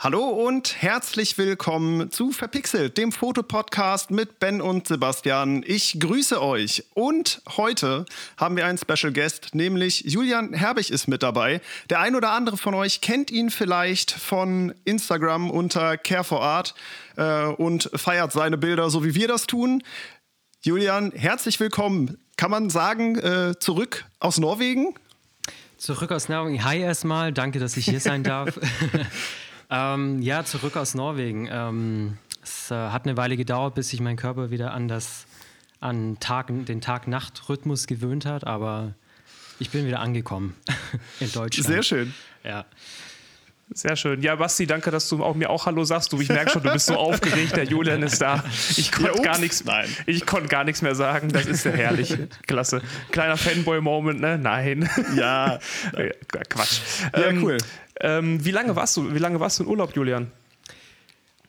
Hallo und herzlich willkommen zu Verpixelt, dem Fotopodcast mit Ben und Sebastian. Ich grüße euch und heute haben wir einen Special Guest, nämlich Julian Herbig ist mit dabei. Der ein oder andere von euch kennt ihn vielleicht von Instagram unter Care4Art äh, und feiert seine Bilder, so wie wir das tun. Julian, herzlich willkommen. Kann man sagen, äh, zurück aus Norwegen? Zurück aus Norwegen. Hi erstmal, danke, dass ich hier sein darf. Ähm, ja, zurück aus Norwegen. Ähm, es äh, hat eine Weile gedauert, bis sich mein Körper wieder an, das, an Tag, den Tag-Nacht-Rhythmus gewöhnt hat, aber ich bin wieder angekommen in Deutschland. Sehr schön. Ja. Sehr schön. Ja, Basti, danke, dass du auch mir auch Hallo sagst. Du, ich merke schon, du bist so aufgeregt. Der Julian ist da. Ich konnte ja, gar nichts. Nein. Ich konnte gar nichts mehr sagen. Das ist ja herrlich. Klasse. Kleiner Fanboy-Moment, ne? Nein. Ja. Quatsch. Ja, ähm, cool. Ähm, wie lange warst du? Wie lange warst du in Urlaub, Julian?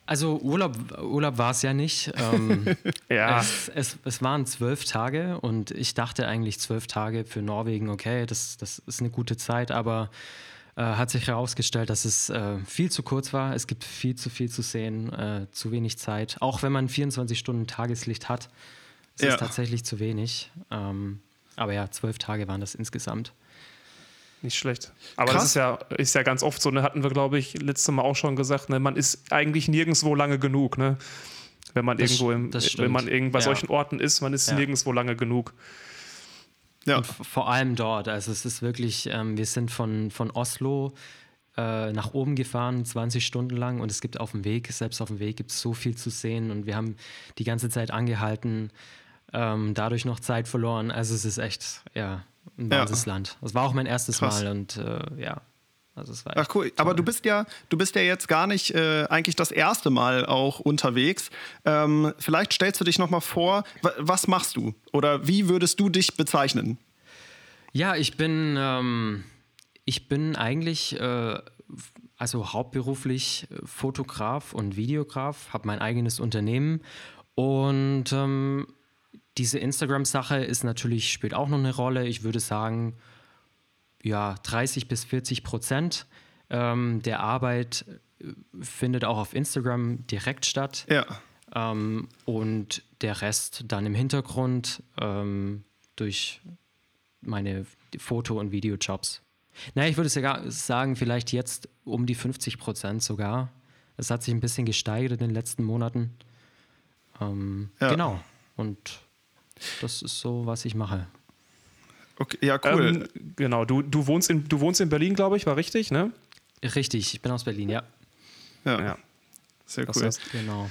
Also Urlaub, Urlaub war es ja nicht. Ähm, ja. Es, es, es, waren zwölf Tage und ich dachte eigentlich zwölf Tage für Norwegen, okay, das, das ist eine gute Zeit, aber äh, hat sich herausgestellt, dass es äh, viel zu kurz war. Es gibt viel zu viel zu sehen, äh, zu wenig Zeit. Auch wenn man 24 Stunden Tageslicht hat, ist ja. es tatsächlich zu wenig. Ähm, aber ja, zwölf Tage waren das insgesamt. Nicht schlecht. Aber Krass. das ist ja, ist ja ganz oft so, ne, hatten wir, glaube ich, letztes Mal auch schon gesagt, ne, man ist eigentlich nirgendwo lange genug, ne? Wenn man das, irgendwo im, wenn man irgend bei ja. solchen Orten ist, man ist ja. nirgendwo lange genug. Ja. Und vor allem dort. Also es ist wirklich, ähm, wir sind von, von Oslo äh, nach oben gefahren, 20 Stunden lang und es gibt auf dem Weg, selbst auf dem Weg gibt es so viel zu sehen und wir haben die ganze Zeit angehalten, ähm, dadurch noch Zeit verloren. Also es ist echt, ja, ein Basisland. Ja. Das war auch mein erstes Krass. Mal und äh, ja. Also es war Ach cool, aber du bist ja, du bist ja jetzt gar nicht äh, eigentlich das erste Mal auch unterwegs. Ähm, vielleicht stellst du dich noch mal vor, was machst du oder wie würdest du dich bezeichnen? Ja, ich bin, ähm, ich bin eigentlich äh, also hauptberuflich Fotograf und Videograf, habe mein eigenes Unternehmen und ähm, diese Instagram-Sache ist natürlich, spielt auch noch eine Rolle. Ich würde sagen, ja, 30 bis 40 Prozent ähm, der Arbeit äh, findet auch auf Instagram direkt statt. Ja. Ähm, und der Rest dann im Hintergrund ähm, durch meine Foto- und Videojobs. Naja, ich würde sogar sagen, vielleicht jetzt um die 50 Prozent sogar. Es hat sich ein bisschen gesteigert in den letzten Monaten. Ähm, ja. Genau. Und das ist so, was ich mache. Okay, ja, cool. Ähm, genau, du, du, wohnst in, du wohnst in Berlin, glaube ich, war richtig, ne? Richtig, ich bin aus Berlin, ja. Ja, ja. sehr cool. Heißt, genau.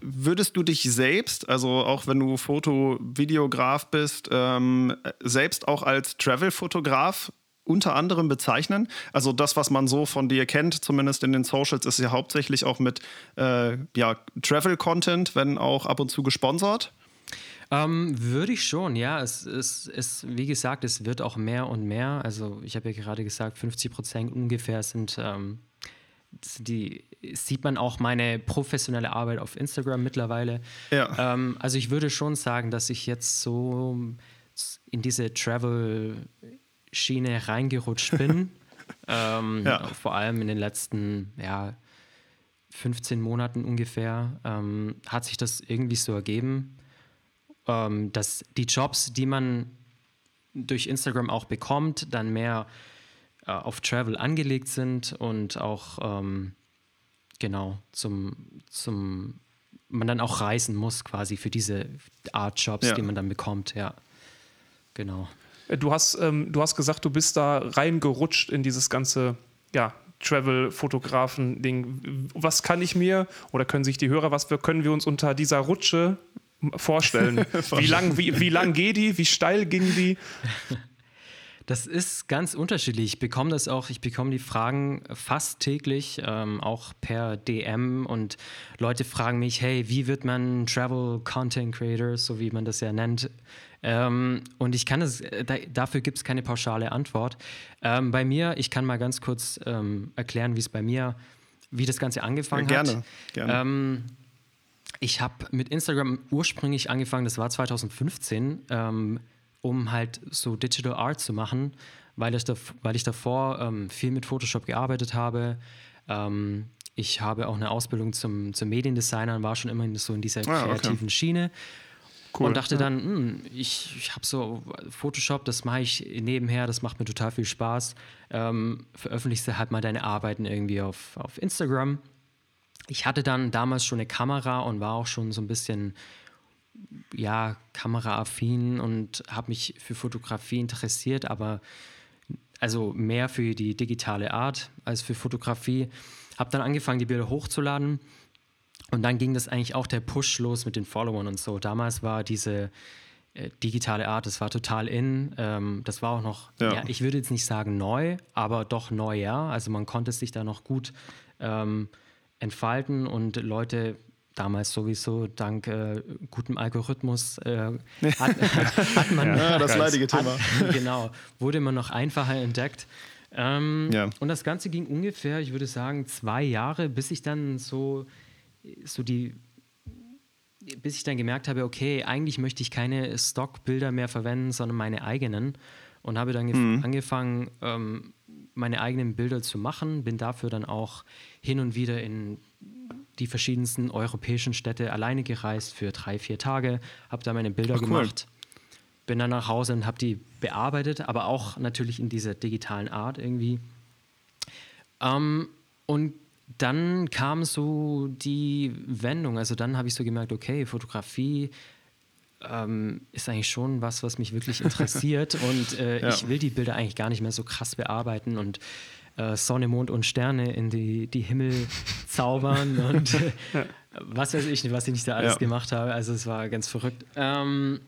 Würdest du dich selbst, also auch wenn du Foto-Videograf bist, ähm, selbst auch als Travel-Fotograf unter anderem bezeichnen? Also das, was man so von dir kennt, zumindest in den Socials, ist ja hauptsächlich auch mit äh, ja, Travel-Content, wenn auch ab und zu gesponsert. Ähm, würde ich schon, ja. Es, es, es, wie gesagt, es wird auch mehr und mehr. Also ich habe ja gerade gesagt, 50 Prozent ungefähr sind ähm, die sieht man auch meine professionelle Arbeit auf Instagram mittlerweile. Ja. Ähm, also ich würde schon sagen, dass ich jetzt so in diese Travel-Schiene reingerutscht bin. ähm, ja. Vor allem in den letzten ja, 15 Monaten ungefähr ähm, hat sich das irgendwie so ergeben ähm, dass die Jobs, die man durch Instagram auch bekommt, dann mehr äh, auf Travel angelegt sind und auch ähm, genau zum, zum man dann auch reisen muss quasi für diese Art Jobs, ja. die man dann bekommt, ja. Genau. Äh, du hast, ähm, du hast gesagt, du bist da reingerutscht in dieses ganze ja, Travel-Fotografen-Ding. Was kann ich mir oder können sich die Hörer, was können wir uns unter dieser Rutsche vorstellen? wie lang, wie, wie lang geht die? Wie steil ging die? Das ist ganz unterschiedlich. Ich bekomme das auch, ich bekomme die Fragen fast täglich, ähm, auch per DM und Leute fragen mich, hey, wie wird man Travel Content Creator, so wie man das ja nennt? Ähm, und ich kann es, äh, da, dafür gibt es keine pauschale Antwort. Ähm, bei mir, ich kann mal ganz kurz ähm, erklären, wie es bei mir, wie das Ganze angefangen ja, gerne, hat. Gerne. Ähm, ich habe mit Instagram ursprünglich angefangen, das war 2015, ähm, um halt so Digital Art zu machen, weil ich, da, weil ich davor ähm, viel mit Photoshop gearbeitet habe. Ähm, ich habe auch eine Ausbildung zum, zum Mediendesigner und war schon immer so in dieser ah, kreativen okay. Schiene. Cool. Und dachte ja. dann, hm, ich, ich habe so Photoshop, das mache ich nebenher, das macht mir total viel Spaß. Ähm, veröffentlichst halt mal deine Arbeiten irgendwie auf, auf Instagram. Ich hatte dann damals schon eine Kamera und war auch schon so ein bisschen ja, kameraaffin und habe mich für Fotografie interessiert, aber also mehr für die digitale Art als für Fotografie. Habe dann angefangen, die Bilder hochzuladen und dann ging das eigentlich auch der Push los mit den Followern und so. Damals war diese äh, digitale Art, das war total in. Ähm, das war auch noch, ja. ja. ich würde jetzt nicht sagen neu, aber doch neu, ja. Also man konnte sich da noch gut ähm, entfalten und Leute damals sowieso dank äh, gutem Algorithmus äh, hat, hat, man ja, das leidige Thema. Hat, genau, wurde man noch einfacher entdeckt. Ähm, ja. Und das Ganze ging ungefähr, ich würde sagen, zwei Jahre, bis ich dann so, so die, bis ich dann gemerkt habe, okay, eigentlich möchte ich keine Stockbilder mehr verwenden, sondern meine eigenen. Und habe dann mhm. angefangen, ähm, meine eigenen Bilder zu machen, bin dafür dann auch hin und wieder in die verschiedensten europäischen Städte alleine gereist für drei, vier Tage, habe da meine Bilder Ach, gemacht, cool. bin dann nach Hause und habe die bearbeitet, aber auch natürlich in dieser digitalen Art irgendwie. Ähm, und dann kam so die Wendung, also dann habe ich so gemerkt, okay, Fotografie ähm, ist eigentlich schon was, was mich wirklich interessiert und äh, ja. ich will die Bilder eigentlich gar nicht mehr so krass bearbeiten und äh, Sonne, Mond und Sterne in die, die Himmel zaubern und äh, was weiß ich, was ich nicht da alles ja. gemacht habe. Also es war ganz verrückt. Ähm,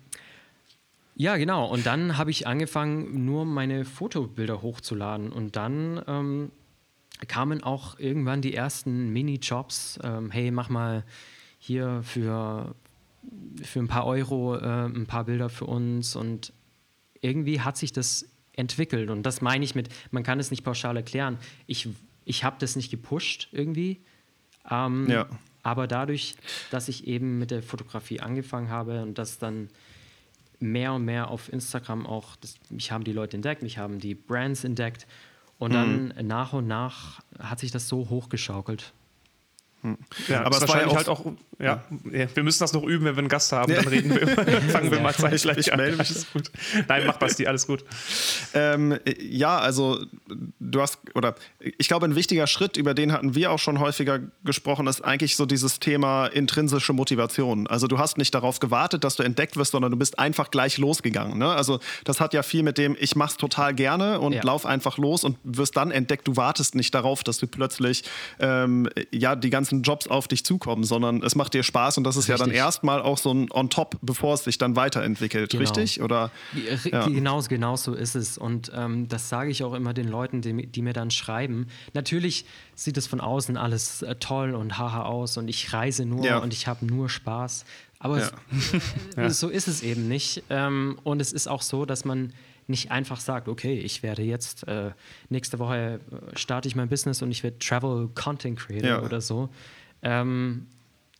ja, genau. Und dann habe ich angefangen, nur meine Fotobilder hochzuladen. Und dann ähm, kamen auch irgendwann die ersten Mini-Jobs. Ähm, hey, mach mal hier für, für ein paar Euro äh, ein paar Bilder für uns. Und irgendwie hat sich das entwickelt. Und das meine ich mit, man kann es nicht pauschal erklären. Ich, ich habe das nicht gepusht irgendwie. Ähm, ja. Aber dadurch, dass ich eben mit der Fotografie angefangen habe und das dann mehr und mehr auf Instagram auch, das, mich haben die Leute entdeckt, mich haben die Brands entdeckt und mhm. dann nach und nach hat sich das so hochgeschaukelt. Ja, aber es war ja auch, halt auch ja, ja, wir müssen das noch üben, wenn wir einen Gast haben, dann reden wir, fangen wir mal zeitgleich ich, ich an. Mich, ist gut. Nein, mach Basti, alles gut. Ähm, ja, also du hast, oder ich glaube, ein wichtiger Schritt, über den hatten wir auch schon häufiger gesprochen, ist eigentlich so dieses Thema intrinsische Motivation. Also du hast nicht darauf gewartet, dass du entdeckt wirst, sondern du bist einfach gleich losgegangen. Ne? Also das hat ja viel mit dem, ich mach's total gerne und ja. lauf einfach los und wirst dann entdeckt. Du wartest nicht darauf, dass du plötzlich ähm, ja die ganzen Jobs auf dich zukommen, sondern es macht dir Spaß und das ist richtig. ja dann erstmal auch so ein On-Top, bevor es sich dann weiterentwickelt, genau. richtig? Oder, ja. genau, genau so ist es. Und ähm, das sage ich auch immer den Leuten, die, die, mir dann schreiben. Natürlich sieht es von außen alles äh, toll und haha aus und ich reise nur ja. und ich habe nur Spaß. Aber ja. es, so ist es eben nicht. Ähm, und es ist auch so, dass man nicht einfach sagt, okay, ich werde jetzt äh, nächste Woche äh, starte ich mein Business und ich werde Travel Content Creator ja. oder so. Ähm,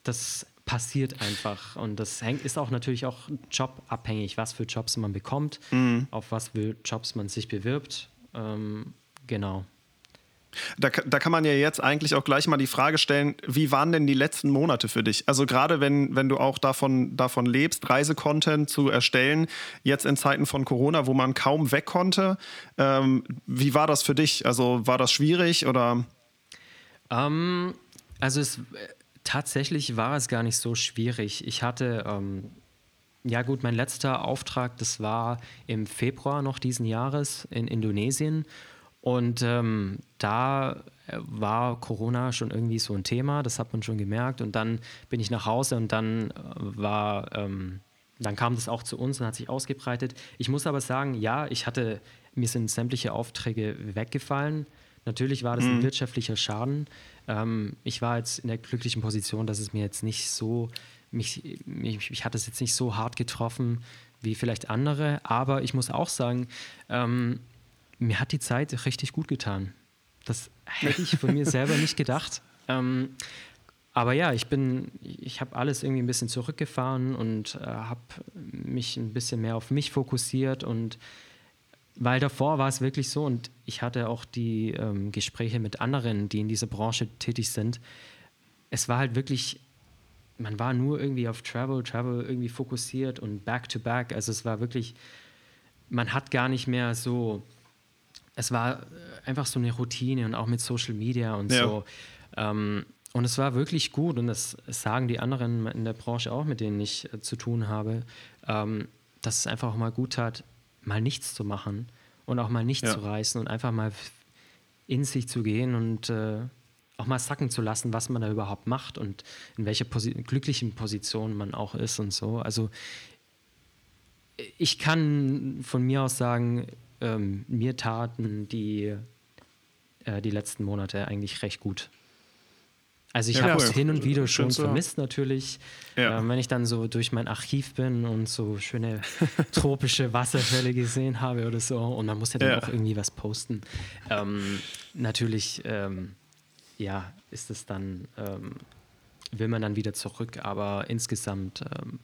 das passiert einfach. Und das hängt, ist auch natürlich auch jobabhängig, was für Jobs man bekommt, mhm. auf was für Jobs man sich bewirbt. Ähm, genau. Da, da, kann man ja jetzt eigentlich auch gleich mal die Frage stellen, wie waren denn die letzten Monate für dich? Also gerade wenn, wenn du auch davon, davon lebst, Reisecontent zu erstellen, jetzt in Zeiten von Corona, wo man kaum weg konnte, ähm, wie war das für dich? Also war das schwierig oder? Ähm, also es Tatsächlich war es gar nicht so schwierig. Ich hatte, ähm, ja gut, mein letzter Auftrag, das war im Februar noch diesen Jahres in Indonesien. Und ähm, da war Corona schon irgendwie so ein Thema, das hat man schon gemerkt. Und dann bin ich nach Hause und dann äh, war, ähm, dann kam das auch zu uns und hat sich ausgebreitet. Ich muss aber sagen, ja, ich hatte, mir sind sämtliche Aufträge weggefallen. Natürlich war das ein mhm. wirtschaftlicher Schaden. Ähm, ich war jetzt in der glücklichen Position, dass es mir jetzt nicht so, mich, mich, mich hat es jetzt nicht so hart getroffen wie vielleicht andere, aber ich muss auch sagen, ähm, mir hat die Zeit richtig gut getan. Das hätte ich von mir selber nicht gedacht. Ähm, aber ja, ich bin, ich habe alles irgendwie ein bisschen zurückgefahren und äh, habe mich ein bisschen mehr auf mich fokussiert und weil davor war es wirklich so und ich hatte auch die ähm, Gespräche mit anderen, die in dieser Branche tätig sind. Es war halt wirklich, man war nur irgendwie auf Travel, Travel irgendwie fokussiert und back to back. Also es war wirklich, man hat gar nicht mehr so, es war einfach so eine Routine und auch mit Social Media und ja. so. Ähm, und es war wirklich gut und das sagen die anderen in der Branche auch, mit denen ich äh, zu tun habe, ähm, dass es einfach auch mal gut hat, mal nichts zu machen und auch mal nicht ja. zu reißen und einfach mal in sich zu gehen und äh, auch mal sacken zu lassen, was man da überhaupt macht und in welcher Posi glücklichen Position man auch ist und so. Also ich kann von mir aus sagen, ähm, mir taten die, äh, die letzten Monate eigentlich recht gut. Also ich ja, habe es hin und wieder schon vermisst natürlich, ja. ähm, wenn ich dann so durch mein Archiv bin und so schöne tropische Wasserfälle gesehen habe oder so und man muss ja dann ja. auch irgendwie was posten. Ähm, natürlich, ähm, ja, ist es dann, ähm, will man dann wieder zurück, aber insgesamt ähm,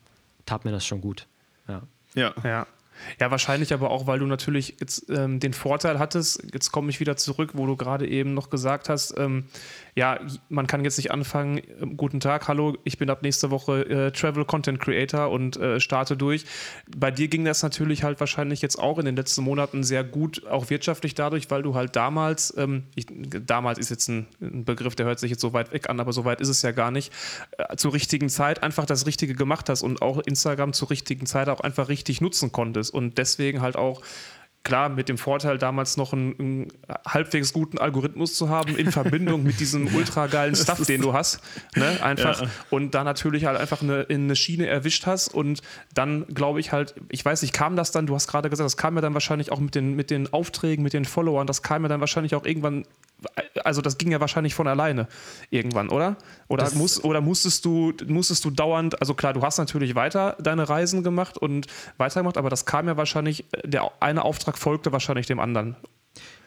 tat mir das schon gut. Ja. Ja. ja. Ja, wahrscheinlich aber auch, weil du natürlich jetzt ähm, den Vorteil hattest, jetzt komme ich wieder zurück, wo du gerade eben noch gesagt hast, ähm, ja, man kann jetzt nicht anfangen, äh, guten Tag, hallo, ich bin ab nächste Woche äh, Travel Content Creator und äh, starte durch. Bei dir ging das natürlich halt wahrscheinlich jetzt auch in den letzten Monaten sehr gut, auch wirtschaftlich dadurch, weil du halt damals, ähm, ich, damals ist jetzt ein, ein, Begriff, der hört sich jetzt so weit weg an, aber so weit ist es ja gar nicht, äh, zur richtigen Zeit einfach das Richtige gemacht hast und auch Instagram zur richtigen Zeit auch einfach richtig nutzen konntest und deswegen halt auch klar mit dem Vorteil, damals noch einen, einen, halbwegs guten Algorithmus zu haben in Verbindung mit diesem ultra geilen Stuff, den du hast. Ne? Einfach. Ja. Und da natürlich halt einfach eine, in eine Schiene erwischt hast. Und dann glaube ich halt, ich weiß nicht, kam das dann, du hast gerade gesagt, das kam ja dann wahrscheinlich auch mit den, mit den Aufträgen, mit den Followern, das kam ja dann wahrscheinlich auch irgendwann also das ging ja wahrscheinlich von alleine irgendwann, oder? Oder, muss, oder musstest, du, musstest du dauernd, also klar, du hast natürlich weiter deine Reisen gemacht und weitergemacht, aber das kam ja wahrscheinlich, der eine Auftrag folgte wahrscheinlich dem anderen.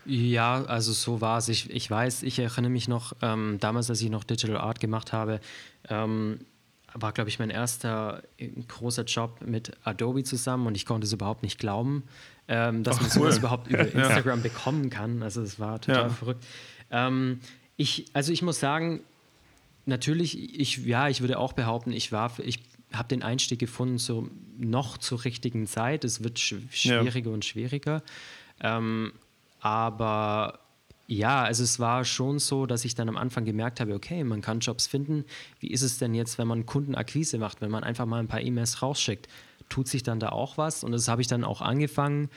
Ja, also so war es. Ich, ich weiß, ich erinnere mich noch, ähm, damals, als ich noch Digital Art gemacht habe, ähm, war, glaube ich, mein erster äh, großer Job mit Adobe zusammen und ich konnte es überhaupt nicht glauben, ähm, dass Ach, man sowas überhaupt über Instagram ja. bekommen kann. Also es war total ja. verrückt. Ähm, ich, also ich muss sagen, natürlich, ich, ja, ich würde auch behaupten, ich war, ich habe den Einstieg gefunden, so noch zur richtigen Zeit. Es wird sch schwieriger ja. und schwieriger. Ähm, aber ja, also es war schon so, dass ich dann am Anfang gemerkt habe, okay, man kann Jobs finden. Wie ist es denn jetzt, wenn man Kundenakquise macht, wenn man einfach mal ein paar E-Mails rausschickt? tut sich dann da auch was. Und das habe ich dann auch angefangen.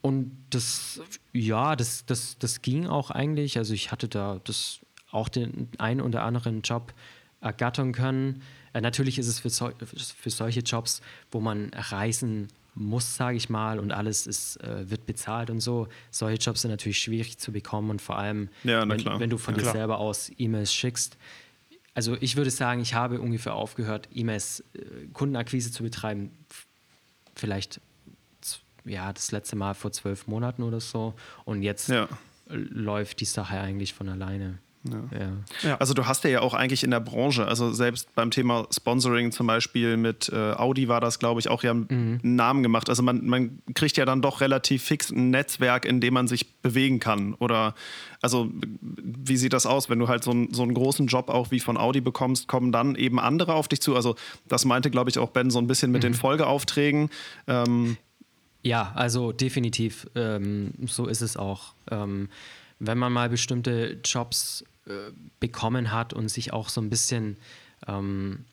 Und das, ja, das, das, das ging auch eigentlich. Also ich hatte da das auch den einen oder anderen Job ergattern können. Äh, natürlich ist es für, so, für solche Jobs, wo man reisen muss, sage ich mal, und alles ist, äh, wird bezahlt und so. Solche Jobs sind natürlich schwierig zu bekommen und vor allem, ja, wenn, wenn, du von ja, dir klar. selber aus E-Mails schickst, also ich würde sagen, ich habe ungefähr aufgehört, E-Mails, äh, Kundenakquise zu betreiben. Vielleicht ja, das letzte Mal vor zwölf Monaten oder so. Und jetzt ja. läuft die Sache eigentlich von alleine. Ja. Ja. Also du hast ja auch eigentlich in der Branche, also selbst beim Thema Sponsoring zum Beispiel mit äh, Audi war das, glaube ich, auch ja mhm. einen Namen gemacht. Also man, man kriegt ja dann doch relativ fix ein Netzwerk, in dem man sich bewegen kann. Oder also wie sieht das aus, wenn du halt so, ein, so einen großen Job auch wie von Audi bekommst, kommen dann eben andere auf dich zu? Also das meinte, glaube ich, auch Ben so ein bisschen mit mhm. den Folgeaufträgen. Ähm, ja, also definitiv. Ähm, so ist es auch. Ähm, wenn man mal bestimmte Jobs äh, bekommen hat und sich auch so ein bisschen ähm,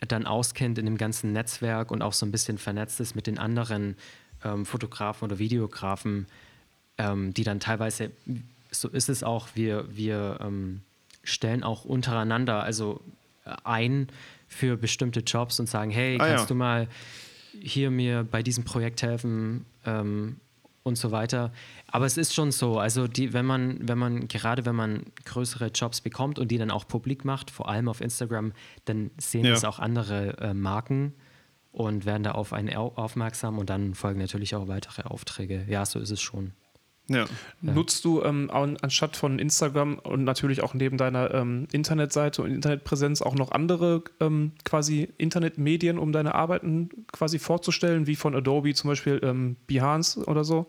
dann auskennt in dem ganzen Netzwerk und auch so ein bisschen vernetzt ist mit den anderen ähm, Fotografen oder Videografen, ähm, die dann teilweise, so ist es auch, wir, wir ähm, stellen auch untereinander also äh, ein für bestimmte Jobs und sagen, hey, ah, kannst ja. du mal hier mir bei diesem Projekt helfen ähm, und so weiter. Aber es ist schon so, also die, wenn man, wenn man, gerade wenn man größere Jobs bekommt und die dann auch publik macht, vor allem auf Instagram, dann sehen ja. das auch andere äh, Marken und werden da auf einen aufmerksam und dann folgen natürlich auch weitere Aufträge. Ja, so ist es schon. Ja. ja. Nutzt du ähm, anstatt von Instagram und natürlich auch neben deiner ähm, Internetseite und Internetpräsenz auch noch andere ähm, quasi Internetmedien, um deine Arbeiten quasi vorzustellen, wie von Adobe zum Beispiel ähm, Behance oder so?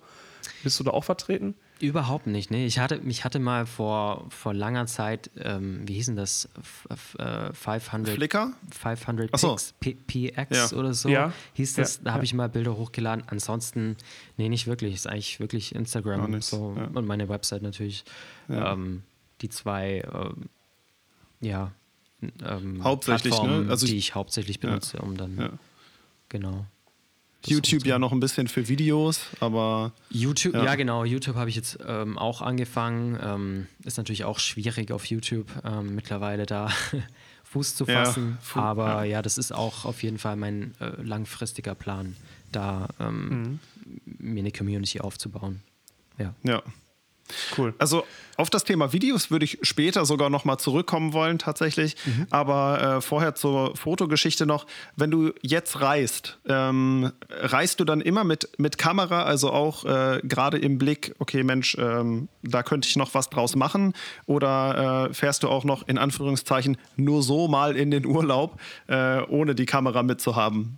Bist du da auch vertreten? Überhaupt nicht, nee. Ich hatte, mich hatte mal vor, vor langer Zeit, ähm, wie hießen das? F äh, 500 Flickr? 500 so. Pix, PX ja. oder so ja. hieß das. Ja. Da habe ich mal Bilder hochgeladen. Ansonsten, nee, nicht wirklich. Ist eigentlich wirklich Instagram so und meine Website natürlich. Ähm, die zwei, ähm, ja, ähm, hauptsächlich, ne? also die ich hauptsächlich benutze, um dann, genau. YouTube ja noch ein bisschen für Videos, aber. YouTube, ja, ja genau. YouTube habe ich jetzt ähm, auch angefangen. Ähm, ist natürlich auch schwierig auf YouTube ähm, mittlerweile da Fuß zu fassen. Ja, aber ja. ja. das ist auch auf jeden Fall mein äh, langfristiger Plan, da mhm. mir eine Community aufzubauen. Ja. Ja. Cool. Also auf das Thema Videos würde ich später sogar noch mal zurückkommen wollen tatsächlich. Mhm. Aber äh, vorher zur Fotogeschichte noch. Wenn du jetzt reist, ähm, reist du dann immer mit, mit Kamera, also auch äh, gerade im Blick, okay Mensch, ähm, da könnte ich noch was draus machen? Oder äh, fährst du auch noch in Anführungszeichen nur so mal in den Urlaub, äh, ohne die Kamera mitzuhaben?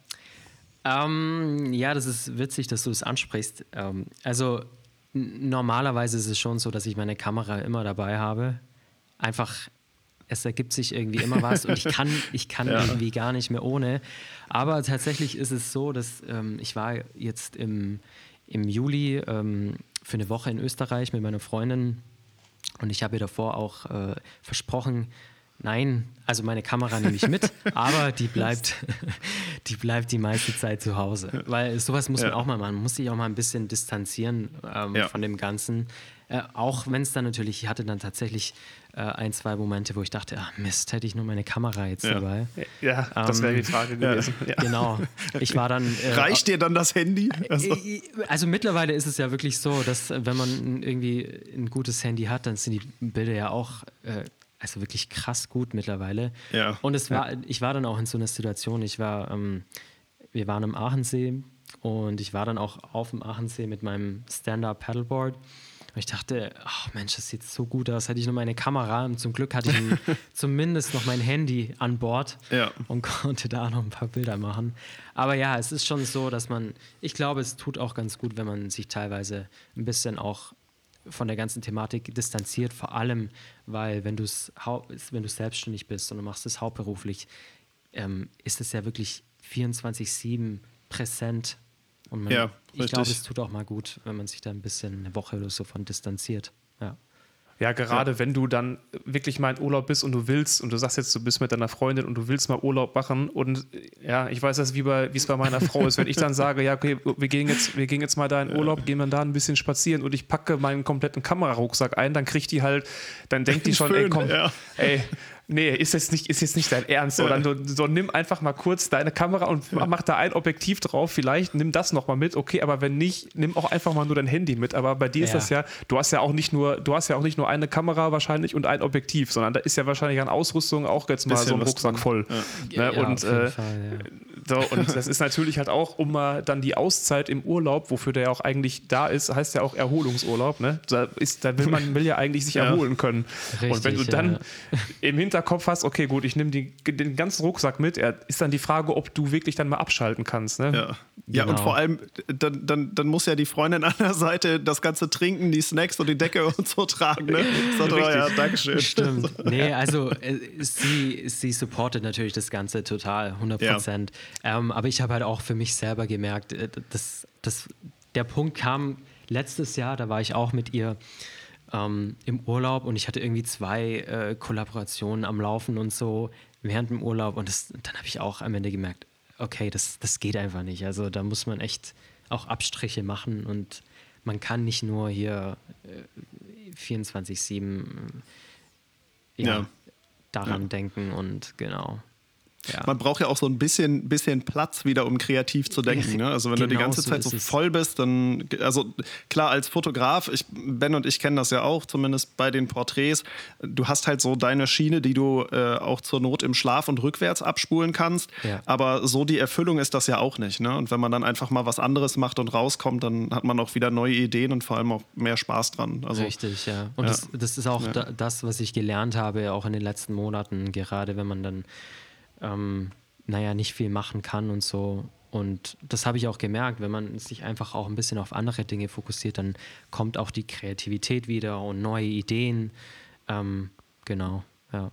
Ähm, ja, das ist witzig, dass du es ansprichst. Ähm, also Normalerweise ist es schon so, dass ich meine Kamera immer dabei habe. Einfach, es ergibt sich irgendwie immer was und ich kann, ich kann ja. irgendwie gar nicht mehr ohne. Aber tatsächlich ist es so, dass ähm, ich war jetzt im, im Juli ähm, für eine Woche in Österreich mit meiner Freundin und ich habe ihr davor auch äh, versprochen, Nein, also meine Kamera nehme ich mit, aber die bleibt, die bleibt die meiste Zeit zu Hause. Weil sowas muss man auch mal machen. Man muss sich auch mal ein bisschen distanzieren ähm, ja. von dem Ganzen. Äh, auch wenn es dann natürlich, ich hatte dann tatsächlich äh, ein, zwei Momente, wo ich dachte, ach Mist, hätte ich nur meine Kamera jetzt ja. dabei. Ja, ähm, das wäre die Frage gewesen. Genau. Ich war dann. Äh, Reicht dir dann das Handy? Also. also. mittlerweile ist es ja wirklich so, dass wenn man irgendwie ein gutes Handy hat, dann sind die Bilder ja auch äh, also wirklich krass gut mittlerweile. Ja. Und es war, ich war dann auch in so einer Situation, ich war, ähm, wir waren im Aachensee und ich war dann auch auf dem Aachensee mit meinem Stand-Up Paddleboard. Und ich dachte, ach Mensch, das sieht so gut aus. Hätte ich nur meine Kamera und zum Glück hatte ich zumindest noch mein Handy an Bord ja. und konnte da noch ein paar Bilder machen. Aber ja, es ist schon so, dass man, ich glaube, es tut auch ganz gut, wenn man sich teilweise ein bisschen auch von der ganzen Thematik distanziert, vor allem, weil wenn du wenn du selbstständig bist und du machst es hauptberuflich, ähm, ist es ja wirklich 24-7 präsent. Und man, ja, ich glaube, es tut auch mal gut, wenn man sich da ein bisschen eine Woche oder so von distanziert. Ja. Ja, gerade ja. wenn du dann wirklich mal in Urlaub bist und du willst, und du sagst jetzt, du bist mit deiner Freundin und du willst mal Urlaub machen und ja, ich weiß das, wie es bei meiner Frau ist. Wenn ich dann sage, ja, okay, wir gehen jetzt, wir gehen jetzt mal da in Urlaub, gehen dann da ein bisschen spazieren und ich packe meinen kompletten Kamerarucksack ein, dann kriegt die halt, dann denkt die schon, Föhn, ey, komm, ja. ey, nee, ist jetzt nicht, ist jetzt nicht dein Ernst. Oder so, so nimm einfach mal kurz deine Kamera und mach da ein Objektiv drauf. Vielleicht nimm das nochmal mit, okay, aber wenn nicht, nimm auch einfach mal nur dein Handy mit. Aber bei dir ist das ja, du hast ja auch nicht nur, du hast ja auch nicht nur eine Kamera wahrscheinlich und ein Objektiv, sondern da ist ja wahrscheinlich an Ausrüstung auch jetzt mal so ein Rucksack voll. Ja. Ne? und, äh, Fall, so, und das ist natürlich halt auch, um mal dann die Auszeit im Urlaub, wofür der ja auch eigentlich da ist, heißt ja auch Erholungsurlaub. Ne? Da, ist, da will man will ja eigentlich sich erholen können. Richtig, und wenn du dann im Hintergrund Hinterkopf hast, okay, gut, ich nehme den ganzen Rucksack mit, ist dann die Frage, ob du wirklich dann mal abschalten kannst. Ne? Ja. Ja, genau. und vor allem, dann, dann, dann muss ja die Freundin an der Seite das ganze Trinken, die Snacks und die Decke und so tragen. Ne? Sagt, oh, ja, Dankeschön. Stimmt. Nee, also äh, sie, sie supportet natürlich das Ganze total, 100 Prozent. Ähm, aber ich habe halt auch für mich selber gemerkt, äh, dass, dass der Punkt kam letztes Jahr, da war ich auch mit ihr ähm, im Urlaub und ich hatte irgendwie zwei äh, Kollaborationen am Laufen und so während dem Urlaub und das, dann habe ich auch am Ende gemerkt, okay, das, das geht einfach nicht. Also da muss man echt auch Abstriche machen und man kann nicht nur hier äh, 24-7 ja, ja, daran ja. denken und genau. Ja. Man braucht ja auch so ein bisschen, bisschen Platz wieder, um kreativ zu denken. Ne? Also wenn genau du die genau ganze so Zeit so voll bist, dann, also klar, als Fotograf, ich, Ben und ich kennen das ja auch, zumindest bei den Porträts, du hast halt so deine Schiene, die du äh, auch zur Not im Schlaf und rückwärts abspulen kannst. Ja. Aber so die Erfüllung ist das ja auch nicht. Ne? Und wenn man dann einfach mal was anderes macht und rauskommt, dann hat man auch wieder neue Ideen und vor allem auch mehr Spaß dran. Also, Richtig, ja. Und ja. Das, das, ist auch da, das, was ich gelernt habe, auch in den letzten Monaten, gerade wenn man dann ähm, naja, nicht viel machen kann und so, und das habe ich auch gemerkt, wenn man sich einfach auch ein bisschen auf andere Dinge fokussiert, dann kommt auch die Kreativität wieder und neue Ideen. Ähm, genau, ja.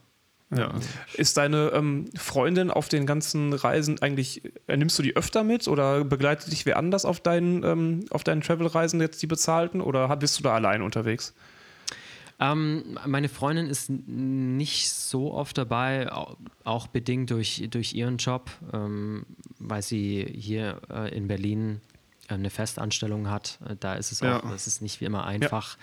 Ja. Ist deine ähm, Freundin auf den ganzen Reisen eigentlich, äh, nimmst du die öfter mit oder begleitet dich wer anders auf deinen, ähm, auf deinen Travel-Reisen jetzt, die bezahlten, oder bist du da allein unterwegs? Ähm, meine Freundin ist nicht so oft dabei, auch bedingt durch, durch ihren Job, ähm, weil sie hier äh, in Berlin äh, eine Festanstellung hat. Äh, da ist es auch, ja. das ist nicht wie immer einfach.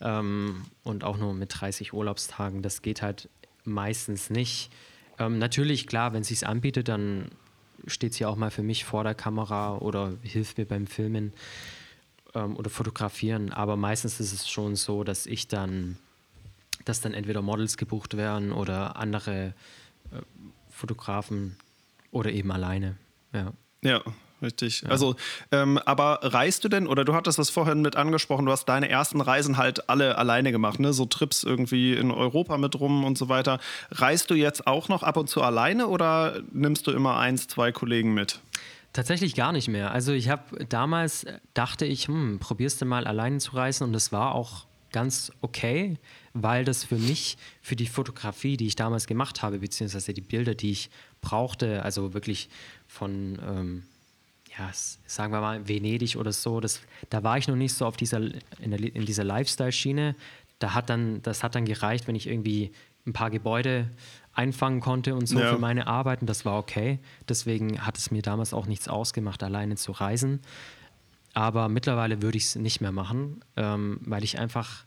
Ja. Ähm, und auch nur mit 30 Urlaubstagen, das geht halt meistens nicht. Ähm, natürlich, klar, wenn sie es anbietet, dann steht sie auch mal für mich vor der Kamera oder hilft mir beim Filmen ähm, oder fotografieren, aber meistens ist es schon so, dass ich dann, dass dann entweder Models gebucht werden oder andere äh, Fotografen oder eben alleine. Ja. Ja, richtig. Ja. Also, ähm, aber reist du denn, oder du hattest das vorhin mit angesprochen, du hast deine ersten Reisen halt alle alleine gemacht, ne? So Trips irgendwie in Europa mit rum und so weiter. Reist du jetzt auch noch ab und zu alleine oder nimmst du immer eins, zwei Kollegen mit? Tatsächlich gar nicht mehr. Also ich habe damals dachte ich, hm, probierst du mal alleine zu reisen und das war auch ganz okay, weil das für mich, für die Fotografie, die ich damals gemacht habe, beziehungsweise die Bilder, die ich brauchte, also wirklich von, ähm, ja, sagen wir mal, Venedig oder so, das, da war ich noch nicht so auf dieser, in, der, in dieser Lifestyle-Schiene. Da hat dann, das hat dann gereicht, wenn ich irgendwie ein paar Gebäude einfangen konnte und so ja. für meine Arbeit und das war okay. Deswegen hat es mir damals auch nichts ausgemacht, alleine zu reisen. Aber mittlerweile würde ich es nicht mehr machen, ähm, weil ich einfach,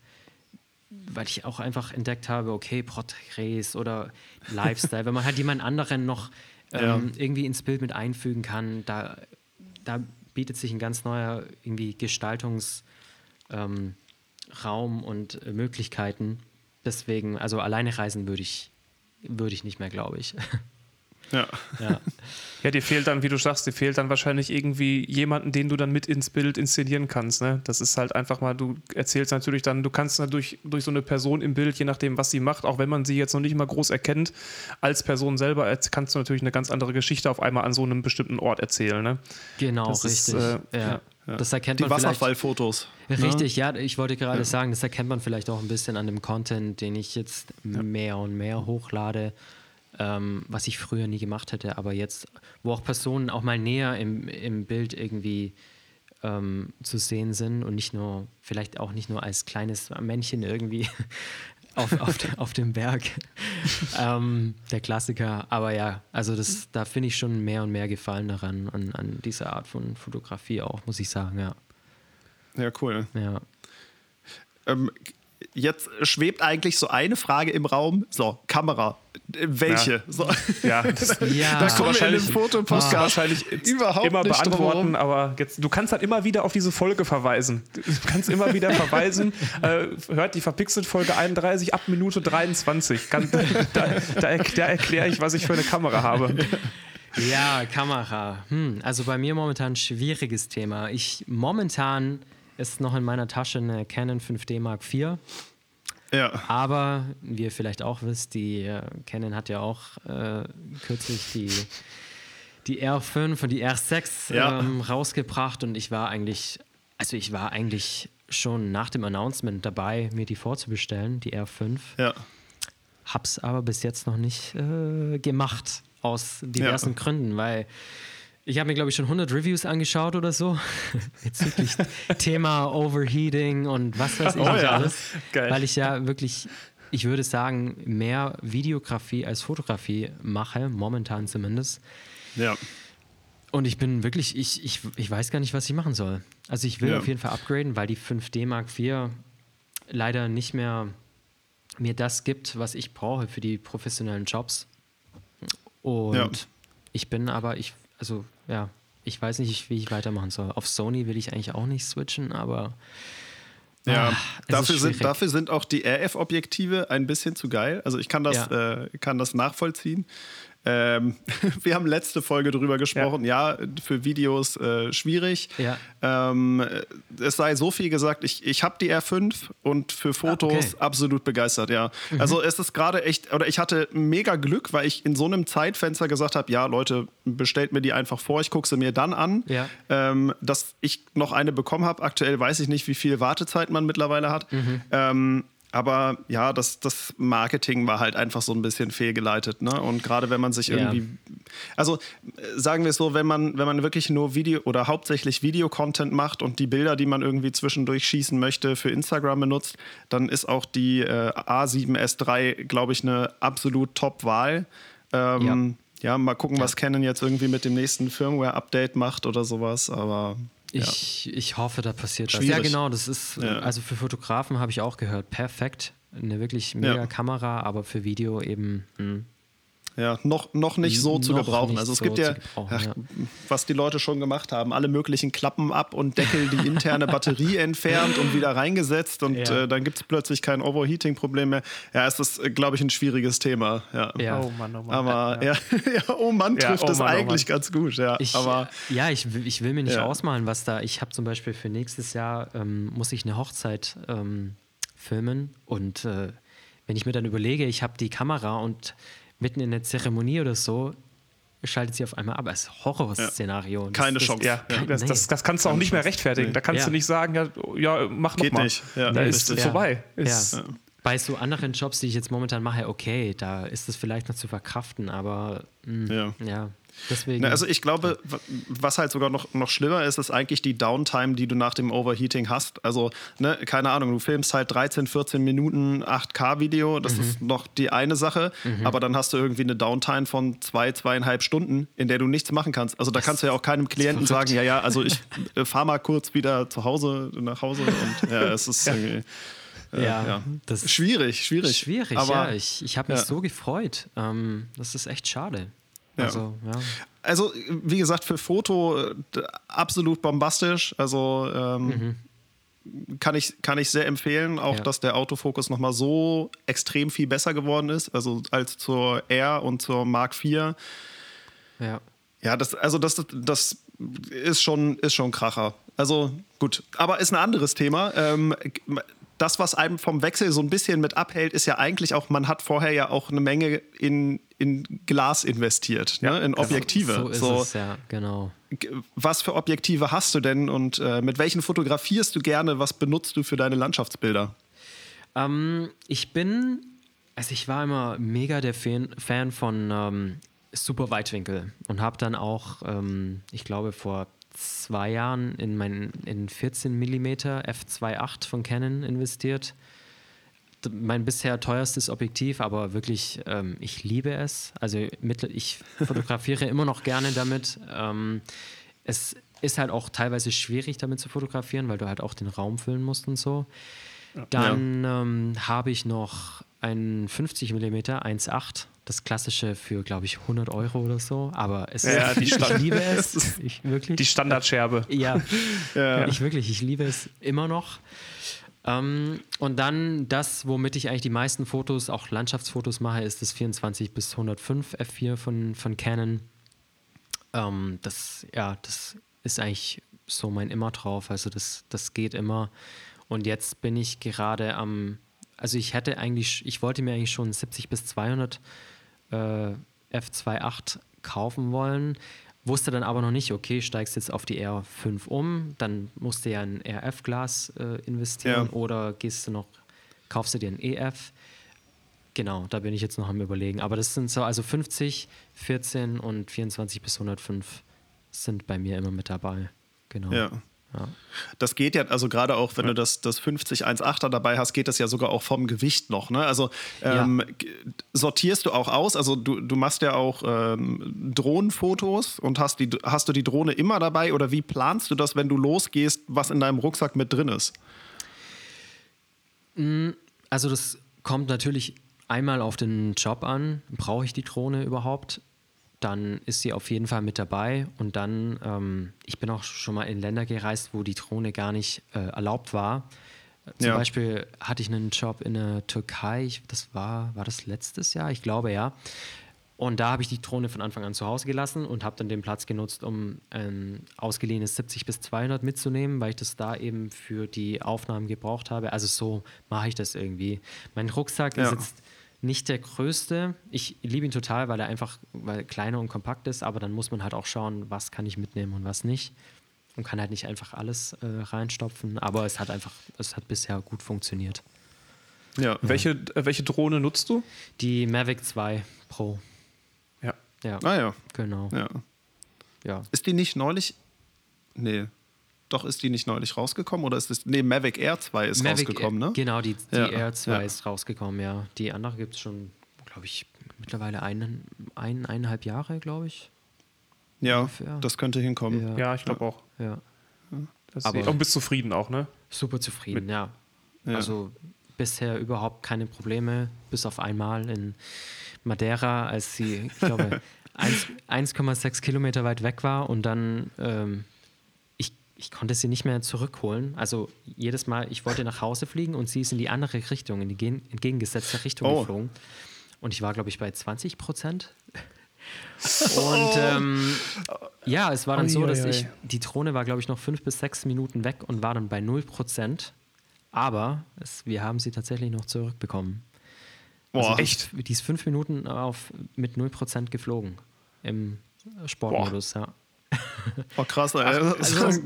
weil ich auch einfach entdeckt habe, okay, Porträts oder Lifestyle, wenn man halt jemand anderen noch ähm, ja. irgendwie ins Bild mit einfügen kann, da, da bietet sich ein ganz neuer irgendwie Gestaltungsraum ähm, und Möglichkeiten. Deswegen, also alleine reisen würde ich würde ich nicht mehr, glaube ich. Ja. ja. Ja, dir fehlt dann, wie du sagst, dir fehlt dann wahrscheinlich irgendwie jemanden, den du dann mit ins Bild inszenieren kannst. Ne? Das ist halt einfach mal, du erzählst natürlich dann, du kannst natürlich durch so eine Person im Bild, je nachdem, was sie macht, auch wenn man sie jetzt noch nicht mal groß erkennt, als Person selber, kannst du natürlich eine ganz andere Geschichte auf einmal an so einem bestimmten Ort erzählen. Ne? Genau, das richtig. Ist, äh, ja. Ja. Das erkennt Die man Wasserfallfotos. Ne? Richtig, ja, ich wollte gerade ja. sagen, das erkennt man vielleicht auch ein bisschen an dem Content, den ich jetzt ja. mehr und mehr hochlade, ähm, was ich früher nie gemacht hätte, aber jetzt, wo auch Personen auch mal näher im, im Bild irgendwie ähm, zu sehen sind und nicht nur, vielleicht auch nicht nur als kleines Männchen irgendwie auf, auf, auf dem Berg. ähm, der Klassiker. Aber ja, also das, da finde ich schon mehr und mehr Gefallen daran, an, an dieser Art von Fotografie auch, muss ich sagen, ja. Ja, cool. Ja. Ähm, jetzt schwebt eigentlich so eine Frage im Raum. So, Kamera. Welche? Ja, so. ja. Das, ja. das kommen wir in dem Fotopodcast ah. wahrscheinlich überhaupt immer nicht beantworten, aber jetzt, du kannst halt immer wieder auf diese Folge verweisen. Du kannst immer wieder verweisen. Äh, hört die verpixelt Folge 31 ab Minute 23. Kann, da, da, da erkläre ich, was ich für eine Kamera habe. Ja, Kamera. Hm, also bei mir momentan ein schwieriges Thema. Ich momentan ist noch in meiner Tasche eine Canon 5D Mark IV. Ja. Aber, wie ihr vielleicht auch wisst, die äh, Canon hat ja auch äh, kürzlich die, die R5 und die R6 ja. ähm, rausgebracht und ich war eigentlich, also ich war eigentlich schon nach dem Announcement dabei, mir die vorzubestellen, die R5. Ja. Hab's aber bis jetzt noch nicht äh, gemacht, aus diversen ja. Gründen, weil ich habe mir, glaube ich, schon 100 Reviews angeschaut oder so. Bezüglich Thema Overheating und was weiß ich oh, ja. alles. Geil. Weil ich ja wirklich, ich würde sagen, mehr Videografie als Fotografie mache, momentan zumindest. Ja. Und ich bin wirklich, ich, ich, ich weiß gar nicht, was ich machen soll. Also ich will ja. auf jeden Fall upgraden, weil die 5D Mark IV leider nicht mehr mir das gibt, was ich brauche für die professionellen Jobs. Und ja. ich bin aber, ich, also ja, ich weiß nicht, wie ich weitermachen soll. Auf Sony will ich eigentlich auch nicht switchen, aber. Ja, ah, dafür, sind, dafür sind auch die RF-Objektive ein bisschen zu geil. Also ich kann das, ja. äh, kann das nachvollziehen. Ähm, wir haben letzte Folge darüber gesprochen, ja, ja für Videos äh, schwierig. Ja. Ähm, es sei so viel gesagt, ich, ich habe die R5 und für Fotos ah, okay. absolut begeistert, ja. Mhm. Also es ist gerade echt, oder ich hatte mega Glück, weil ich in so einem Zeitfenster gesagt habe, ja Leute, bestellt mir die einfach vor, ich gucke sie mir dann an. Ja. Ähm, dass ich noch eine bekommen habe, aktuell weiß ich nicht, wie viel Wartezeit man mittlerweile hat. Mhm. Aber ja, das, das Marketing war halt einfach so ein bisschen fehlgeleitet. Ne? Und gerade wenn man sich irgendwie. Ja. Also äh, sagen wir es so, wenn man, wenn man wirklich nur Video oder hauptsächlich Videocontent macht und die Bilder, die man irgendwie zwischendurch schießen möchte, für Instagram benutzt, dann ist auch die äh, A7S3, glaube ich, eine absolut Top-Wahl. Ähm, ja. ja. mal gucken, was Canon jetzt irgendwie mit dem nächsten Firmware-Update macht oder sowas. Aber ich, ja. ich hoffe, da passiert was. Ja, genau, das ist, ja. also für Fotografen habe ich auch gehört, perfekt. Eine wirklich mega Kamera, aber für Video eben. Mh. Ja, noch, noch nicht so zu gebrauchen. Also es so gibt ja, ach, ja, was die Leute schon gemacht haben, alle möglichen Klappen ab und Deckel die interne Batterie entfernt und wieder reingesetzt und ja. äh, dann gibt es plötzlich kein Overheating-Problem mehr. Ja, es ist, äh, glaube ich, ein schwieriges Thema. Ja. ja. Oh Mann, oh Mann. Aber ja, ja, oh Mann trifft oh es oh eigentlich oh ganz gut. Ja, ich, aber, ja ich, ich will mir nicht ausmalen, was da. Ich habe zum Beispiel für nächstes Jahr ähm, muss ich eine Hochzeit ähm, filmen und äh, wenn ich mir dann überlege, ich habe die Kamera und mitten in der Zeremonie oder so schaltet sie auf einmal ab. Es ist Horrorszenario. Ja. Keine das, Chance. Ja, kein, das, das, das, kannst du auch nicht mehr rechtfertigen. Nee. Da kannst ja. du nicht sagen, ja, ja mach nochmal. nicht. Ja, da ist es vorbei. Ist, Bei so anderen Jobs, die ich jetzt momentan mache, okay, da ist es vielleicht noch zu verkraften, aber mh, ja. Deswegen, Na, also ich glaube, was halt sogar noch, noch schlimmer ist, ist eigentlich die Downtime, die du nach dem Overheating hast. Also, ne, keine Ahnung, du filmst halt 13, 14 Minuten 8K-Video, das mhm. ist noch die eine Sache, mhm. aber dann hast du irgendwie eine Downtime von zwei, zweieinhalb Stunden, in der du nichts machen kannst. Also da kannst du ja auch keinem Klienten sagen, ja, ja, also ich äh, fahr mal kurz wieder zu Hause, nach Hause und ja, es ist irgendwie... Äh, ja, ja, das ist schwierig, schwierig. Schwierig, aber, ja. Ich, ich habe mich ja. so gefreut. Ähm, das ist echt schade. Also, ja. also, wie gesagt, für Foto äh, absolut bombastisch. Also ähm, mhm. kann, ich, kann ich sehr empfehlen, auch ja. dass der Autofokus nochmal so extrem viel besser geworden ist, also als zur R und zur Mark IV. Ja. Ja, das, also das, das ist schon, ist schon Kracher. Also gut, aber ist ein anderes Thema. Ähm, das, was einem vom Wechsel so ein bisschen mit abhält, ist ja eigentlich auch, man hat vorher ja auch eine Menge in, in Glas investiert, ne? ja, ne? in Objektive. So ist so, es, ja, genau. Was für Objektive hast du denn und äh, mit welchen fotografierst du gerne? Was benutzt du für deine Landschaftsbilder? Ähm, ich bin, also ich war immer mega der Fan, Fan von ähm, Super Weitwinkel und habe dann auch, ähm, ich glaube, vor zwei Jahren in mein in 14 mm f2.8 von Canon investiert. Mein bisher teuerstes Objektiv, aber wirklich, ähm, ich liebe es. Also ich fotografiere immer noch gerne damit. Ähm, es ist halt auch teilweise schwierig damit zu fotografieren, weil du halt auch den Raum füllen musst und so. Dann ja. ähm, habe ich noch ein 50 mm 1.8 das klassische für, glaube ich, 100 Euro oder so. Aber es ja, ist, ich liebe es. Ich, wirklich. Die Standardscherbe. Ja, ja, ich wirklich, ich liebe es immer noch. Ähm, und dann das, womit ich eigentlich die meisten Fotos, auch Landschaftsfotos mache, ist das 24 bis 105 F4 von, von Canon. Ähm, das, ja, das ist eigentlich so mein immer drauf. Also das, das geht immer. Und jetzt bin ich gerade am, also ich hätte eigentlich, ich wollte mir eigentlich schon 70 bis 200 äh, F2.8 kaufen wollen. Wusste dann aber noch nicht, okay, steigst jetzt auf die R5 um, dann musst du ja ein RF-Glas äh, investieren ja. oder gehst du noch, kaufst du dir ein EF. Genau, da bin ich jetzt noch am überlegen. Aber das sind so, also 50, 14 und 24 bis 105 sind bei mir immer mit dabei. Genau. Ja. Ja. Das geht ja, also gerade auch, wenn ja. du das, das 50-1.8er dabei hast, geht das ja sogar auch vom Gewicht noch. Ne? Also ähm, ja. sortierst du auch aus, also du, du machst ja auch ähm, Drohnenfotos und hast, die, hast du die Drohne immer dabei oder wie planst du das, wenn du losgehst, was in deinem Rucksack mit drin ist? Mm, also das kommt natürlich einmal auf den Job an. Brauche ich die Drohne überhaupt? Dann ist sie auf jeden Fall mit dabei. Und dann, ähm, ich bin auch schon mal in Länder gereist, wo die Drohne gar nicht äh, erlaubt war. Zum ja. Beispiel hatte ich einen Job in der Türkei, das war, war das letztes Jahr? Ich glaube ja. Und da habe ich die Drohne von Anfang an zu Hause gelassen und habe dann den Platz genutzt, um ein ausgeliehenes 70 bis 200 mitzunehmen, weil ich das da eben für die Aufnahmen gebraucht habe. Also so mache ich das irgendwie. Mein Rucksack ja. ist jetzt nicht der größte. Ich liebe ihn total, weil er einfach weil kleiner und kompakt ist, aber dann muss man halt auch schauen, was kann ich mitnehmen und was nicht. Und kann halt nicht einfach alles äh, reinstopfen, aber es hat einfach, es hat bisher gut funktioniert. Ja, ja. Welche, äh, welche Drohne nutzt du? Die Mavic 2 Pro. Ja. Ah ja. Genau. Ja. ja. Ist die nicht neulich. Nee. Doch, ist die nicht neulich rausgekommen? Oder ist es. Nee, Mavic Air 2 ist Mavic rausgekommen, ne? Genau, die, die ja. Air 2 ja. ist rausgekommen, ja. Die andere gibt es schon, glaube ich, mittlerweile einen, ein, eineinhalb Jahre, glaube ich. Ja, Ungefähr. das könnte hinkommen. Ja, ja ich glaube auch. Ja. Aber und bist zufrieden auch, ne? Super zufrieden, Mit, ja. Also bisher überhaupt keine Probleme, bis auf einmal in Madeira, als sie, ich glaube, 1,6 Kilometer weit weg war und dann ähm, ich, konnte sie nicht mehr zurückholen. Also jedes Mal, ich wollte nach Hause fliegen und sie ist in die andere Richtung, in die entgegengesetzte Richtung oh. geflogen. Und ich war, glaube ich, bei 20 Prozent. Und ähm, ja, es war dann so, dass ich, die Drohne war, glaube ich, noch fünf bis sechs Minuten weg und war dann bei 0 Prozent. Aber es, wir haben sie tatsächlich noch zurückbekommen. Boah, also echt? Die ist fünf Minuten auf, mit 0% geflogen im Sportmodus, Boah. ja. Oh, krass, ey. Also,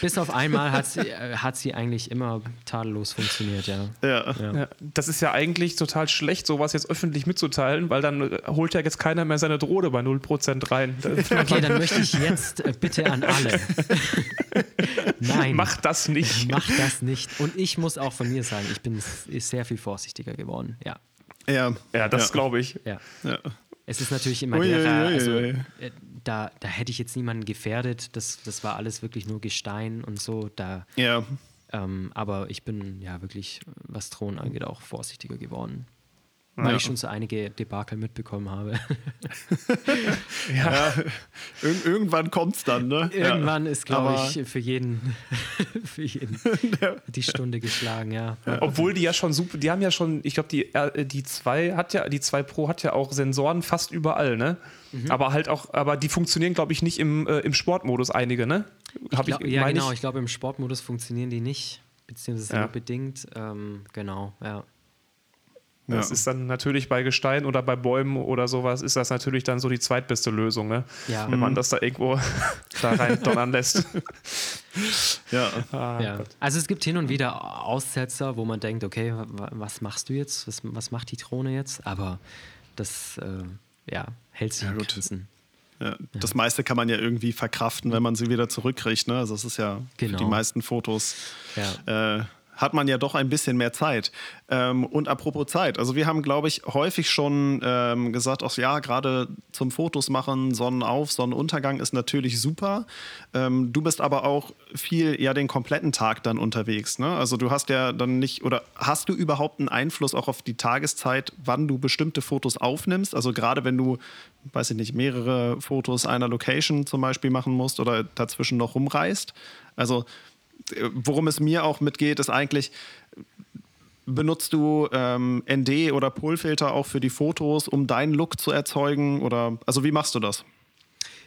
bis auf einmal hat sie, äh, hat sie eigentlich immer tadellos funktioniert, ja. Ja. ja. ja. Das ist ja eigentlich total schlecht, sowas jetzt öffentlich mitzuteilen, weil dann äh, holt ja jetzt keiner mehr seine Drohne bei 0% rein. Okay, dann möchte ich jetzt äh, bitte an alle. Nein. Mach das nicht. Mach das nicht. Und ich muss auch von mir sagen, ich bin sehr viel vorsichtiger geworden, ja. Ja, ja das ja. glaube ich. Ja. ja. Es ist natürlich immer der, also, da, da hätte ich jetzt niemanden gefährdet. Das, das war alles wirklich nur Gestein und so. Da, ja. Ähm, aber ich bin ja wirklich, was Thron angeht, auch vorsichtiger geworden. Weil ja. ich schon so einige Debakel mitbekommen habe. ja. ja. Ir irgendwann kommt es dann, ne? Irgendwann ja. ist, glaube ich, für jeden, für jeden die Stunde geschlagen, ja. Obwohl die ja schon super, die haben ja schon, ich glaube, die, die 2 hat ja, die 2 Pro hat ja auch Sensoren fast überall, ne? Mhm. Aber halt auch, aber die funktionieren, glaube ich, nicht im, äh, im Sportmodus einige, ne? Hab ich glaub, ich, ja, genau, ich, ich glaube, im Sportmodus funktionieren die nicht, beziehungsweise nur bedingt. Ähm, genau, ja. Das ja. ist dann natürlich bei Gestein oder bei Bäumen oder sowas, ist das natürlich dann so die zweitbeste Lösung, ne? ja. wenn man mhm. das da irgendwo da rein donnern lässt. ja. Ah, ja. Also es gibt hin und wieder Aussetzer, wo man denkt, okay, was machst du jetzt? Was, was macht die Drohne jetzt? Aber das äh, ja, hält sich ja, in Ja, das meiste kann man ja irgendwie verkraften, wenn man sie wieder zurückkriegt. Ne? Also es ist ja genau. für die genau. meisten Fotos ja. äh, hat man ja doch ein bisschen mehr Zeit. Ähm, und apropos Zeit, also wir haben, glaube ich, häufig schon ähm, gesagt, auch ja, gerade zum Fotos machen, Sonnenauf, Sonnenuntergang ist natürlich super. Ähm, du bist aber auch viel ja den kompletten Tag dann unterwegs. Ne? Also du hast ja dann nicht, oder hast du überhaupt einen Einfluss auch auf die Tageszeit, wann du bestimmte Fotos aufnimmst? Also gerade wenn du, weiß ich nicht, mehrere Fotos einer Location zum Beispiel machen musst oder dazwischen noch rumreist. Also worum es mir auch mitgeht, ist eigentlich, benutzt du ähm, ND oder Polfilter auch für die Fotos, um deinen Look zu erzeugen? Oder also wie machst du das?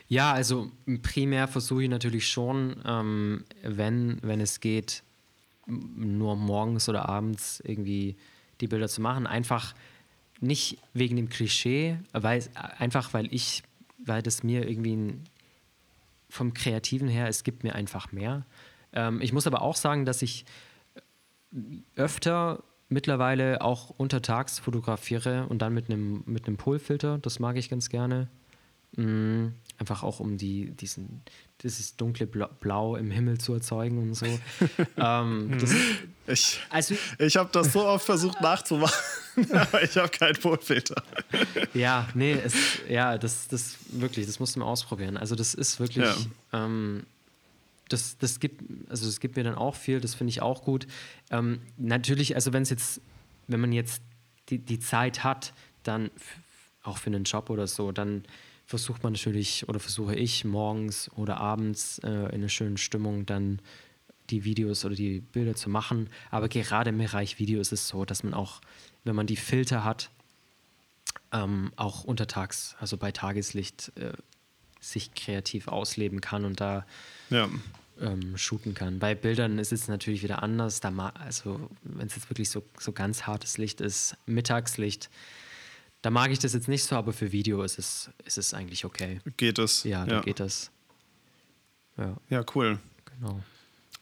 Ja, also primär versuche ich natürlich schon, ähm, wenn, wenn es geht, nur morgens oder abends irgendwie die Bilder zu machen. Einfach nicht wegen dem Klischee, weil einfach weil ich, weil das mir irgendwie vom Kreativen her, es gibt mir einfach mehr. Ähm, ich muss aber auch sagen, dass ich öfter mittlerweile auch untertags fotografiere und dann mit einem mit einem Polfilter. Das mag ich ganz gerne. Mhm. Einfach auch um die, diesen, dieses dunkle Blau im Himmel zu erzeugen und so. ähm, das, ich also, ich habe das so oft versucht nachzumachen, aber ich habe keinen Polfilter. ja, nee, es, ja, das, das wirklich, das musst du mal ausprobieren. Also das ist wirklich, ja. ähm, das, das gibt, also das gibt mir dann auch viel, das finde ich auch gut. Ähm, natürlich, also wenn es jetzt, wenn man jetzt die, die Zeit hat, dann auch für einen Job oder so, dann versucht man natürlich oder versuche ich morgens oder abends äh, in einer schönen Stimmung dann die Videos oder die Bilder zu machen. Aber gerade im Bereich Video ist es so, dass man auch, wenn man die Filter hat, ähm, auch untertags, also bei Tageslicht, äh, sich kreativ ausleben kann und da ja. Ähm, shooten kann. Bei Bildern ist es natürlich wieder anders. Da also, wenn es jetzt wirklich so, so ganz hartes Licht ist, Mittagslicht, da mag ich das jetzt nicht so, aber für Video ist es, ist es eigentlich okay. Geht es? Ja, da ja. geht es. Ja. ja, cool. Genau.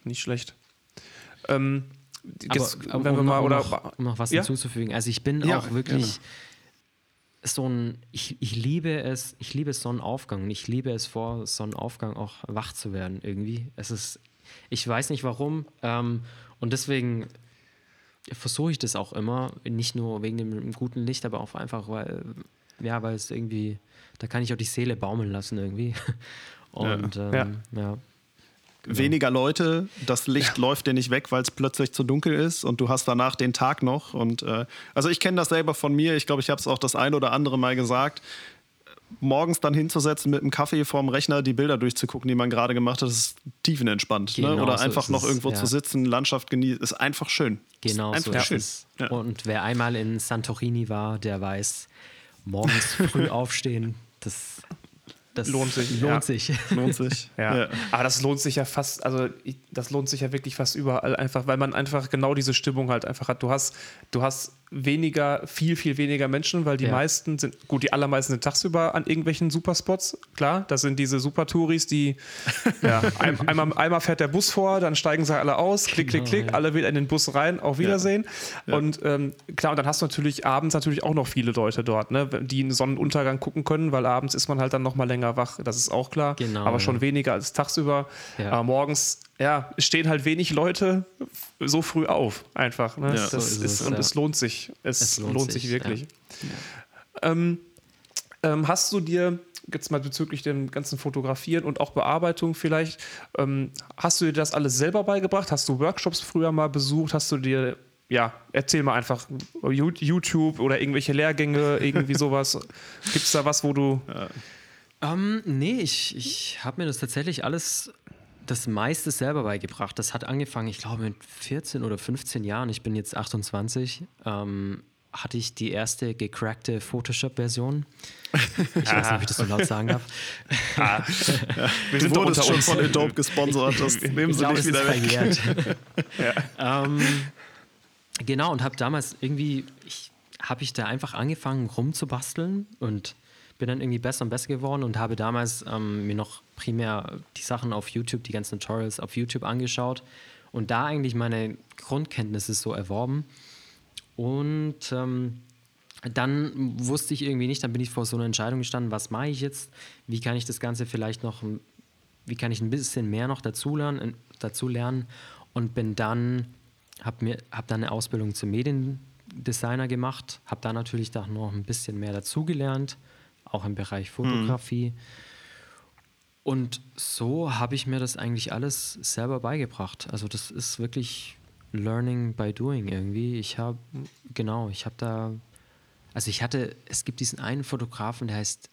Nicht schlecht. Ähm, jetzt, aber, wenn um, wir mal, um, oder, noch, um noch was ja? hinzuzufügen. Also ich bin ja, auch wirklich gerne. So ein, ich, ich liebe es, ich liebe Sonnenaufgang und ich liebe es vor Sonnenaufgang auch wach zu werden irgendwie. Es ist, ich weiß nicht warum ähm, und deswegen versuche ich das auch immer, nicht nur wegen dem guten Licht, aber auch einfach, weil, ja, weil es irgendwie, da kann ich auch die Seele baumeln lassen irgendwie. Und ja. Ähm, ja. Genau. Weniger Leute, das Licht ja. läuft dir nicht weg, weil es plötzlich zu dunkel ist und du hast danach den Tag noch. Und äh, also ich kenne das selber von mir. Ich glaube, ich habe es auch das ein oder andere Mal gesagt morgens dann hinzusetzen mit einem Kaffee vorm Rechner, die Bilder durchzugucken, die man gerade gemacht hat, ist tiefenentspannt. Ne? Genau ne? Oder so einfach noch irgendwo ja. zu sitzen, Landschaft genießen, ist einfach schön. Genau, ist einfach so schön. Ja. Und wer einmal in Santorini war, der weiß, morgens früh aufstehen, das das lohnt sich. Lohnt ja. sich. Lohnt sich. ja. ja. Aber das lohnt sich ja fast, also das lohnt sich ja wirklich fast überall, einfach, weil man einfach genau diese Stimmung halt einfach hat. Du hast, du hast weniger, viel, viel weniger Menschen, weil die ja. meisten sind, gut, die allermeisten sind tagsüber an irgendwelchen Superspots, klar. Das sind diese Super-Touris, die, ja, ein, einmal, einmal fährt der Bus vor, dann steigen sie alle aus, klick, klick, klick, genau, alle wieder in den Bus rein, auf Wiedersehen. Ja. Und ähm, klar, und dann hast du natürlich abends natürlich auch noch viele Leute dort, ne, die einen Sonnenuntergang gucken können, weil abends ist man halt dann nochmal länger wach, das ist auch klar. Genau, aber schon weniger als tagsüber. Aber morgens ja, stehen halt wenig Leute so früh auf, einfach. Ne? Ja, das so ist ist, und ja. es lohnt sich. Es, es lohnt, lohnt, sich, sich wirklich. Ja. Ähm, ähm, hast du dir jetzt mal bezüglich dem ganzen Fotografieren und auch Bearbeitung vielleicht, ähm, hast du dir das alles selber beigebracht? Hast du Workshops früher mal besucht? Hast du dir, ja, erzähl mal einfach YouTube oder irgendwelche Lehrgänge, irgendwie sowas. Gibt es da was, wo du. Um, ähm, nee, ich, ich habe mir das tatsächlich alles das meiste selber beigebracht. Das hat angefangen, ich glaube, mit 14 oder 15 Jahren. Ich bin jetzt 28. Ähm, hatte ich die erste gecrackte Photoshop-Version. Ich weiß nicht, ob ich das so laut sagen darf. Ah. Ja. Wir sind doch schon von Adobe gesponsert. Das nehmen sie glaube, nicht wieder weg. ja. ähm, genau, und habe damals irgendwie, habe ich da einfach angefangen rumzubasteln und bin dann irgendwie besser und besser geworden und habe damals ähm, mir noch primär die Sachen auf YouTube, die ganzen Tutorials auf YouTube angeschaut und da eigentlich meine Grundkenntnisse so erworben. Und ähm, dann wusste ich irgendwie nicht, dann bin ich vor so einer Entscheidung gestanden, was mache ich jetzt? Wie kann ich das Ganze vielleicht noch, wie kann ich ein bisschen mehr noch dazu lernen, dazu lernen? Und bin dann, habe mir, habe dann eine Ausbildung zum Mediendesigner gemacht, habe da natürlich da noch ein bisschen mehr dazugelernt, auch im Bereich Fotografie. Mhm und so habe ich mir das eigentlich alles selber beigebracht. Also das ist wirklich Learning by Doing irgendwie. Ich habe, genau, ich habe da, also ich hatte, es gibt diesen einen Fotografen, der heißt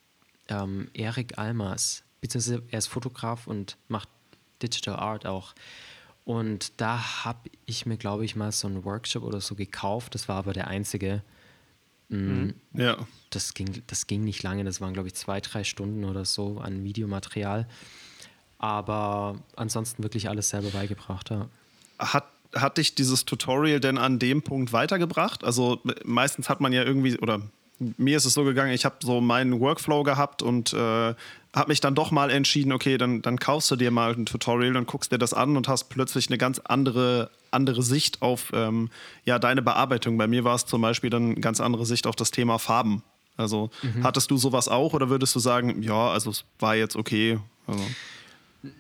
ähm, Erik Almers, beziehungsweise er ist Fotograf und macht Digital Art auch. Und da habe ich mir, glaube ich, mal so einen Workshop oder so gekauft. Das war aber der einzige. Mhm. Ja. Das ging, das ging nicht lange, das waren, glaube ich, zwei, drei Stunden oder so an Videomaterial. Aber ansonsten wirklich alles selber beigebracht, ja. Hat, hat dich dieses Tutorial denn an dem Punkt weitergebracht? Also meistens hat man ja irgendwie, oder mir ist es so gegangen, ich habe so meinen Workflow gehabt und äh, habe mich dann doch mal entschieden, okay, dann, dann kaufst du dir mal ein Tutorial und guckst dir das an und hast plötzlich eine ganz andere, andere Sicht auf ähm, ja, deine Bearbeitung. Bei mir war es zum Beispiel dann eine ganz andere Sicht auf das Thema Farben. Also mhm. hattest du sowas auch oder würdest du sagen, ja, also es war jetzt okay? Also.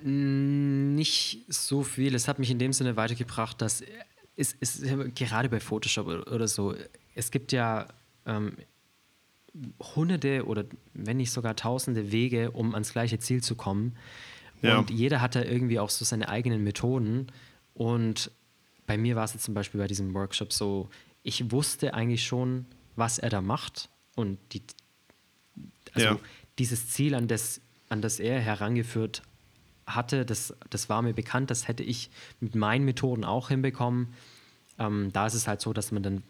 Nicht so viel. Es hat mich in dem Sinne weitergebracht, dass es, es gerade bei Photoshop oder so, es gibt ja ähm, hunderte oder wenn nicht sogar tausende Wege, um ans gleiche Ziel zu kommen. Ja. Und jeder hat da irgendwie auch so seine eigenen Methoden. Und bei mir war es jetzt zum Beispiel bei diesem Workshop so, ich wusste eigentlich schon, was er da macht. Und die, also ja. dieses Ziel, an das, an das er herangeführt hatte, das, das war mir bekannt, das hätte ich mit meinen Methoden auch hinbekommen. Ähm, da ist es halt so, dass man dann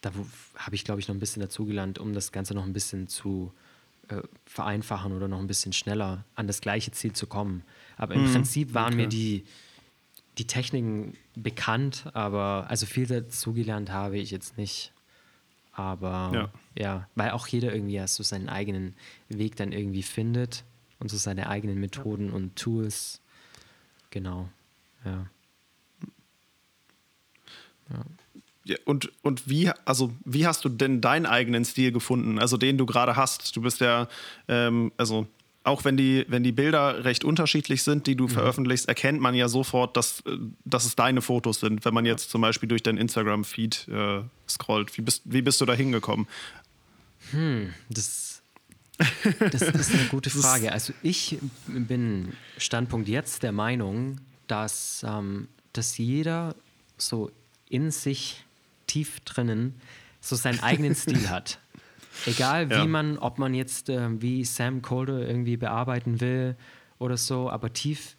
da habe ich, glaube ich, noch ein bisschen dazugelernt, um das Ganze noch ein bisschen zu äh, vereinfachen oder noch ein bisschen schneller an das gleiche Ziel zu kommen. Aber im mhm. Prinzip waren okay. mir die, die Techniken bekannt, aber also viel dazugelernt habe ich jetzt nicht. Aber ja. ja, weil auch jeder irgendwie ja so seinen eigenen Weg dann irgendwie findet und so seine eigenen Methoden und Tools. Genau. Ja. ja. Ja, und, und wie, also wie hast du denn deinen eigenen Stil gefunden, also den du gerade hast? Du bist ja, ähm, also auch wenn die, wenn die Bilder recht unterschiedlich sind, die du mhm. veröffentlichst, erkennt man ja sofort, dass, äh, dass es deine Fotos sind, wenn man jetzt zum Beispiel durch dein Instagram-Feed äh, scrollt. Wie bist, wie bist du da hingekommen? Hm, das, das ist eine gute Frage. Also ich bin Standpunkt jetzt der Meinung, dass, ähm, dass jeder so in sich tief drinnen so seinen eigenen Stil hat. Egal wie ja. man, ob man jetzt äh, wie Sam Calder irgendwie bearbeiten will oder so, aber tief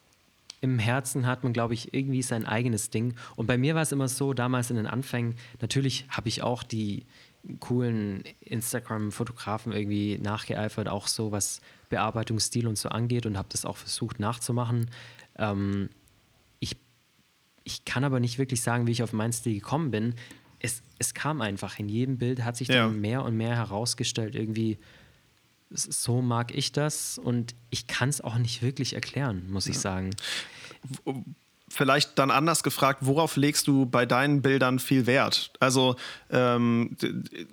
im Herzen hat man, glaube ich, irgendwie sein eigenes Ding. Und bei mir war es immer so, damals in den Anfängen, natürlich habe ich auch die coolen Instagram-Fotografen irgendwie nachgeeifert, auch so was Bearbeitungsstil und so angeht und habe das auch versucht nachzumachen. Ähm, ich, ich kann aber nicht wirklich sagen, wie ich auf meinen Stil gekommen bin es, es kam einfach. In jedem Bild hat sich dann ja. mehr und mehr herausgestellt, irgendwie, so mag ich das und ich kann es auch nicht wirklich erklären, muss ich sagen. Vielleicht dann anders gefragt, worauf legst du bei deinen Bildern viel Wert? Also ähm,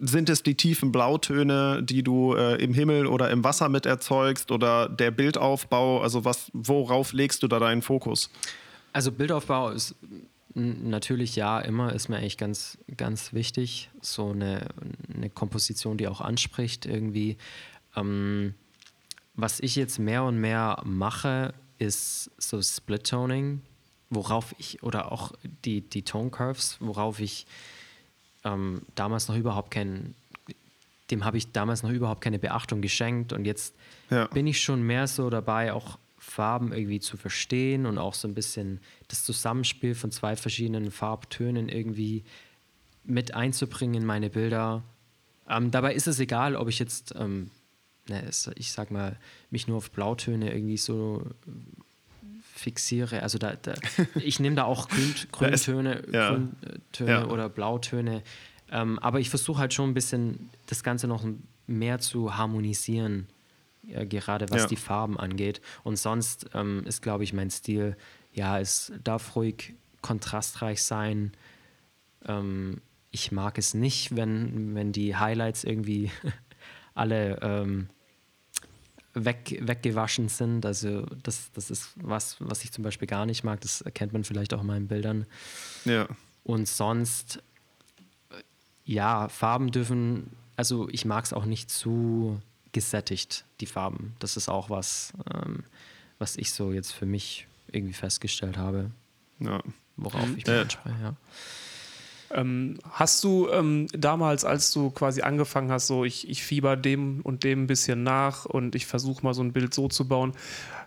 sind es die tiefen Blautöne, die du äh, im Himmel oder im Wasser mit erzeugst oder der Bildaufbau? Also was, worauf legst du da deinen Fokus? Also Bildaufbau ist Natürlich ja, immer ist mir eigentlich ganz, ganz wichtig. So eine, eine Komposition, die auch anspricht irgendwie. Ähm, was ich jetzt mehr und mehr mache, ist so Split-Toning, worauf ich, oder auch die, die Tone Curves, worauf ich ähm, damals noch überhaupt keinen, dem habe ich damals noch überhaupt keine Beachtung geschenkt und jetzt ja. bin ich schon mehr so dabei, auch Farben irgendwie zu verstehen und auch so ein bisschen das Zusammenspiel von zwei verschiedenen Farbtönen irgendwie mit einzubringen in meine Bilder. Ähm, dabei ist es egal, ob ich jetzt, ähm, ne, ich sag mal, mich nur auf Blautöne irgendwie so fixiere. Also da, da ich nehme da auch Grün, Grüntöne, ja. Grüntöne ja. oder Blautöne. Ähm, aber ich versuche halt schon ein bisschen das Ganze noch mehr zu harmonisieren äh, gerade was ja. die Farben angeht. Und sonst ähm, ist, glaube ich, mein Stil, ja, es darf ruhig kontrastreich sein. Ähm, ich mag es nicht, wenn, wenn die Highlights irgendwie alle ähm, weg, weggewaschen sind. Also das, das ist was, was ich zum Beispiel gar nicht mag. Das erkennt man vielleicht auch in meinen Bildern. Ja. Und sonst, ja, Farben dürfen, also ich mag es auch nicht zu gesättigt, die Farben. Das ist auch was, ähm, was ich so jetzt für mich irgendwie festgestellt habe. Ja. Worauf ich mich äh. anspreche, ja. Ähm, hast du ähm, damals, als du quasi angefangen hast, so ich, ich fieber dem und dem ein bisschen nach und ich versuche mal so ein Bild so zu bauen,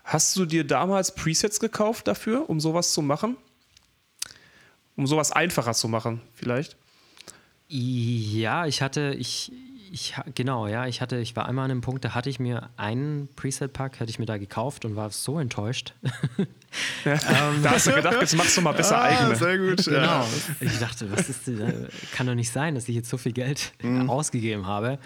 hast du dir damals Presets gekauft dafür, um sowas zu machen? Um sowas einfacher zu machen, vielleicht? Ja, ich hatte, ich, ich, genau, ja, ich hatte, ich war einmal an einem Punkt, da hatte ich mir einen Preset-Pack, hatte ich mir da gekauft und war so enttäuscht. Ja, ähm, da hast du gedacht, jetzt machst du mal besser ah, eigene. Sehr gut. Genau. Ja. Ich dachte, was ist, kann doch nicht sein, dass ich jetzt so viel Geld mhm. ausgegeben habe.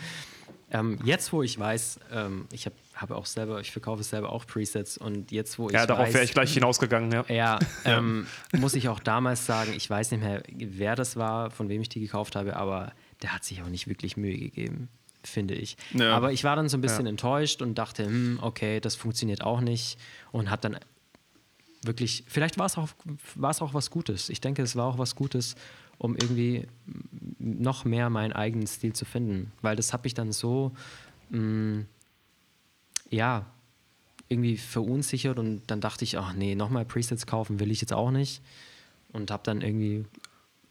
Ähm, jetzt, wo ich weiß, ähm, ich habe habe auch selber, ich verkaufe selber auch Presets und jetzt, wo ich. Ja, darauf wäre ich gleich hinausgegangen, ja. Ja, ähm, muss ich auch damals sagen, ich weiß nicht mehr, wer das war, von wem ich die gekauft habe, aber der hat sich auch nicht wirklich Mühe gegeben, finde ich. Ja. Aber ich war dann so ein bisschen ja. enttäuscht und dachte, hm, okay, das funktioniert auch nicht und habe dann wirklich, vielleicht war es auch, auch was Gutes. Ich denke, es war auch was Gutes, um irgendwie noch mehr meinen eigenen Stil zu finden, weil das habe ich dann so, mh, hm, ja, irgendwie verunsichert und dann dachte ich, ach nee, nochmal Presets kaufen will ich jetzt auch nicht und habe dann irgendwie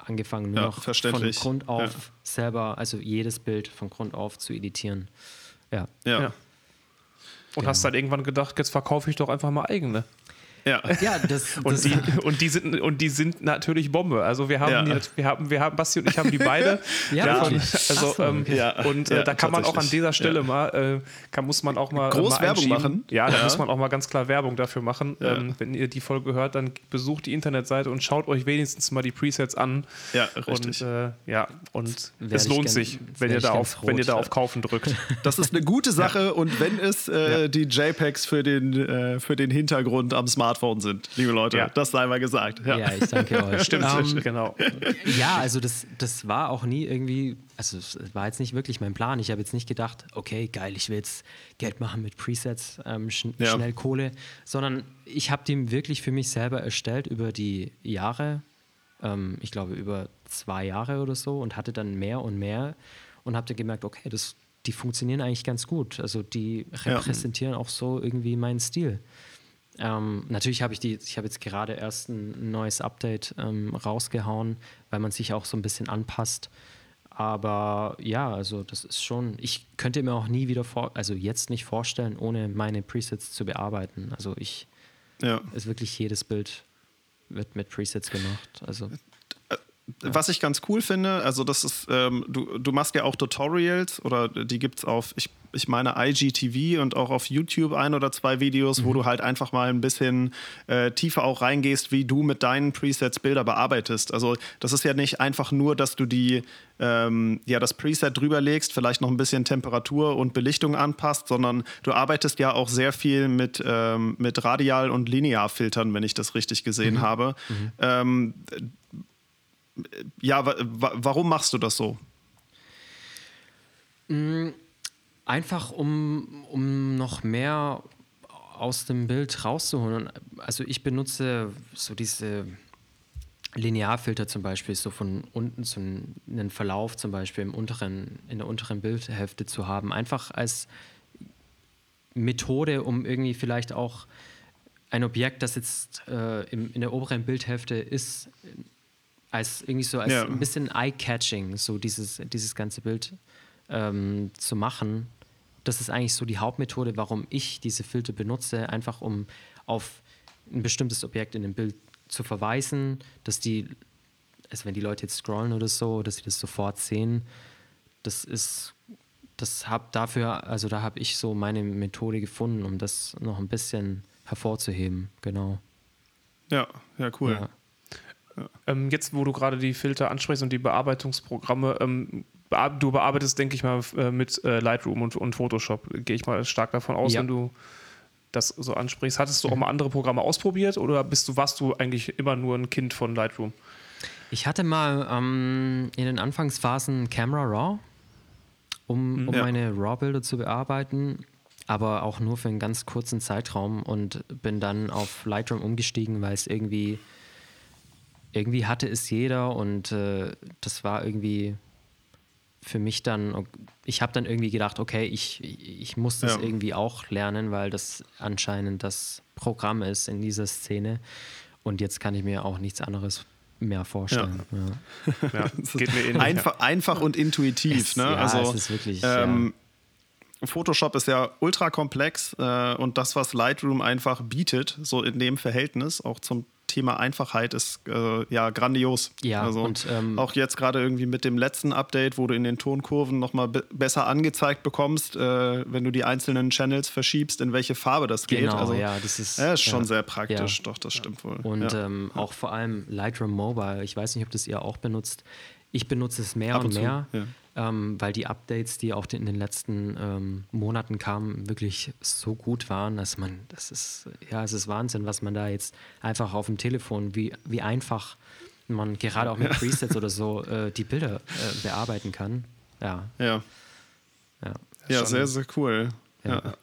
angefangen, nur ja, noch von Grund auf ja. selber, also jedes Bild von Grund auf zu editieren. Ja. ja. Und genau. hast dann irgendwann gedacht, jetzt verkaufe ich doch einfach mal eigene. Ja, ja das, und, das die, und, die sind, und die sind natürlich Bombe. Also wir haben, ja. die, wir haben, wir haben, Basti und ich haben die beide. ja, davon, also, so, ähm, ja. Und äh, da kann man auch an dieser Stelle mal, äh, kann, muss man auch mal. Groß mal Werbung machen. Ja, da muss man auch mal ganz klar Werbung dafür machen. Ähm, wenn ihr die Folge hört, dann besucht die Internetseite und schaut euch wenigstens mal die Presets an. Ja, richtig. Und, äh, ja, und es lohnt sich, wenn ihr, da auf, wenn ihr da auf Kaufen drückt. Das ist eine gute Sache und wenn es äh, die JPEGs für den, äh, für den Hintergrund am Smartphone Smartphone sind, liebe Leute. Ja. Das sei mal gesagt. Ja, ja ich danke euch. Stimmt, um, ähm, genau. Ja, also das, das war auch nie irgendwie, also es war jetzt nicht wirklich mein Plan. Ich habe jetzt nicht gedacht, okay, geil, ich will jetzt Geld machen mit Presets, ähm, schn ja. schnell Kohle, sondern ich habe die wirklich für mich selber erstellt über die Jahre, ähm, ich glaube über zwei Jahre oder so und hatte dann mehr und mehr und habe dann gemerkt, okay, das, die funktionieren eigentlich ganz gut. Also die repräsentieren ja. auch so irgendwie meinen Stil. Ähm, natürlich habe ich die, ich habe jetzt gerade erst ein neues Update ähm, rausgehauen, weil man sich auch so ein bisschen anpasst. Aber ja, also das ist schon, ich könnte mir auch nie wieder vor, also jetzt nicht vorstellen, ohne meine Presets zu bearbeiten. Also ich, ja. ist wirklich jedes Bild wird mit Presets gemacht. Also was ich ganz cool finde, also das ist, ähm, du, du machst ja auch Tutorials oder die gibt es auf, ich, ich meine, IGTV und auch auf YouTube ein oder zwei Videos, mhm. wo du halt einfach mal ein bisschen äh, tiefer auch reingehst, wie du mit deinen Presets Bilder bearbeitest. Also das ist ja nicht einfach nur, dass du die, ähm, ja, das Preset drüber legst, vielleicht noch ein bisschen Temperatur und Belichtung anpasst, sondern du arbeitest ja auch sehr viel mit, ähm, mit Radial- und Linearfiltern, wenn ich das richtig gesehen mhm. habe. Mhm. Ja, warum machst du das so? Mm, einfach um, um noch mehr aus dem Bild rauszuholen. Also ich benutze so diese Linearfilter zum Beispiel, so von unten so einen Verlauf zum Beispiel im unteren, in der unteren Bildhälfte zu haben. Einfach als Methode, um irgendwie vielleicht auch ein Objekt, das jetzt äh, im, in der oberen Bildhälfte ist, als irgendwie so als ja. ein bisschen eye-catching, so dieses, dieses ganze Bild ähm, zu machen. Das ist eigentlich so die Hauptmethode, warum ich diese Filter benutze, einfach um auf ein bestimmtes Objekt in dem Bild zu verweisen, dass die, also wenn die Leute jetzt scrollen oder so, dass sie das sofort sehen. Das ist, das habe dafür, also da habe ich so meine Methode gefunden, um das noch ein bisschen hervorzuheben, genau. Ja, ja, cool. Ja. Ähm, jetzt, wo du gerade die Filter ansprichst und die Bearbeitungsprogramme, ähm, du bearbeitest, denke ich mal, äh, mit äh, Lightroom und, und Photoshop. Gehe ich mal stark davon aus, ja. wenn du das so ansprichst. Hattest du auch mhm. mal andere Programme ausprobiert oder bist du, warst du eigentlich immer nur ein Kind von Lightroom? Ich hatte mal ähm, in den Anfangsphasen Camera Raw, um, mhm. um ja. meine RAW-Bilder zu bearbeiten, aber auch nur für einen ganz kurzen Zeitraum und bin dann auf Lightroom umgestiegen, weil es irgendwie irgendwie hatte es jeder und äh, das war irgendwie für mich dann, ich habe dann irgendwie gedacht, okay, ich, ich muss das ja. irgendwie auch lernen, weil das anscheinend das Programm ist in dieser Szene. Und jetzt kann ich mir auch nichts anderes mehr vorstellen. Ja. Ja. geht mir ähnlich, einfach, einfach und intuitiv. Es, ne? also, es ist wirklich. Ähm, Photoshop ist ja ultra komplex äh, und das, was Lightroom einfach bietet, so in dem Verhältnis, auch zum Thema Einfachheit ist äh, ja grandios. Ja, also und ähm, auch jetzt gerade irgendwie mit dem letzten Update, wo du in den Tonkurven nochmal besser angezeigt bekommst, äh, wenn du die einzelnen Channels verschiebst, in welche Farbe das geht. Genau, also, ja, das ist, ja, ist schon ja, sehr praktisch, ja. doch, das stimmt wohl. Und ähm, auch vor allem Lightroom Mobile, ich weiß nicht, ob das ihr auch benutzt. Ich benutze es mehr Ab und, und mehr. Ja ähm, weil die Updates, die auch in den letzten ähm, Monaten kamen, wirklich so gut waren, dass man, das ist, ja, es ist Wahnsinn, was man da jetzt einfach auf dem Telefon, wie, wie einfach man gerade auch mit ja. Presets oder so äh, die Bilder äh, bearbeiten kann. Ja. Ja. Ja, ja sehr, sehr cool. Ja. ja.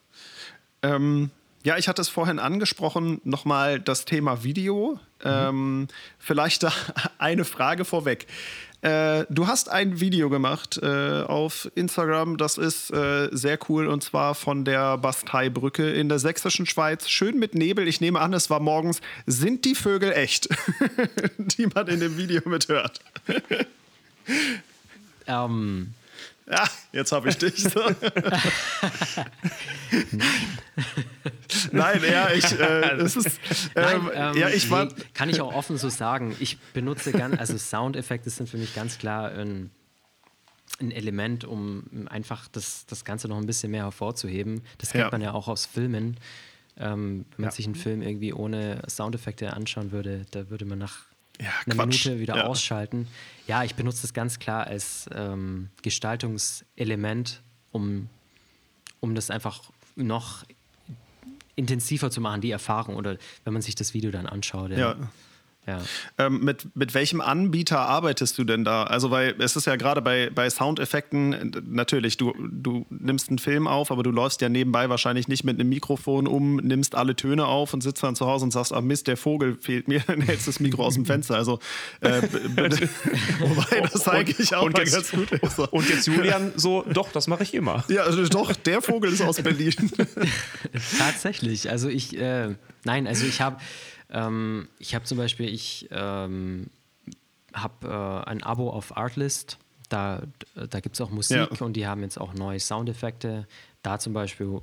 Ähm, ja, ich hatte es vorhin angesprochen, nochmal das Thema Video. Mhm. Ähm, vielleicht da eine Frage vorweg. Äh, du hast ein Video gemacht äh, auf Instagram, das ist äh, sehr cool und zwar von der Basteibrücke in der sächsischen Schweiz. Schön mit Nebel, ich nehme an, es war morgens. Sind die Vögel echt, die man in dem Video mithört? ähm. Ja, jetzt habe ich dich. So. Nein, ja, ich, äh, ist, ähm, Nein, ähm, ja, ich war, nee, kann ich auch offen so sagen. Ich benutze ganz, also Soundeffekte sind für mich ganz klar ein, ein Element, um einfach das, das Ganze noch ein bisschen mehr hervorzuheben. Das kennt ja. man ja auch aus Filmen. Ähm, wenn man ja. sich einen Film irgendwie ohne Soundeffekte anschauen würde, da würde man nach ja, Quatsch. Minute wieder ja. ausschalten. Ja, ich benutze das ganz klar als ähm, Gestaltungselement, um, um das einfach noch intensiver zu machen, die Erfahrung oder wenn man sich das Video dann anschaut. Ja. Ja. Ähm, mit, mit welchem Anbieter arbeitest du denn da? Also, weil es ist ja gerade bei, bei Soundeffekten, natürlich, du, du nimmst einen Film auf, aber du läufst ja nebenbei wahrscheinlich nicht mit einem Mikrofon um, nimmst alle Töne auf und sitzt dann zu Hause und sagst, ah Mist, der Vogel fehlt mir, dann hältst das Mikro aus dem Fenster. Also, äh, wobei das eigentlich auch und jetzt, ganz gut ist. Und jetzt Julian so, doch, das mache ich immer. Ja, also doch, der Vogel ist aus Berlin. Tatsächlich, also ich, äh, nein, also ich habe ähm, ich habe zum Beispiel, ich ähm, habe äh, ein Abo auf Artlist. Da, da gibt es auch Musik ja. und die haben jetzt auch neue Soundeffekte. Da zum Beispiel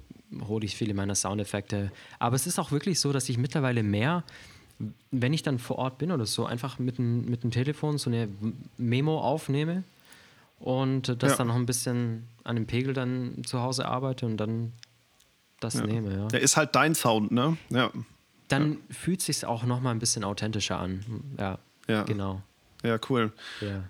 hole ich viele meiner Soundeffekte. Aber es ist auch wirklich so, dass ich mittlerweile mehr, wenn ich dann vor Ort bin oder so, einfach mit dem, mit dem Telefon so eine Memo aufnehme und das ja. dann noch ein bisschen an dem Pegel dann zu Hause arbeite und dann das ja. nehme. Ja. Der ist halt dein Sound, ne? Ja dann ja. fühlt sich auch noch mal ein bisschen authentischer an. Ja, ja. genau. Ja, cool. Ja.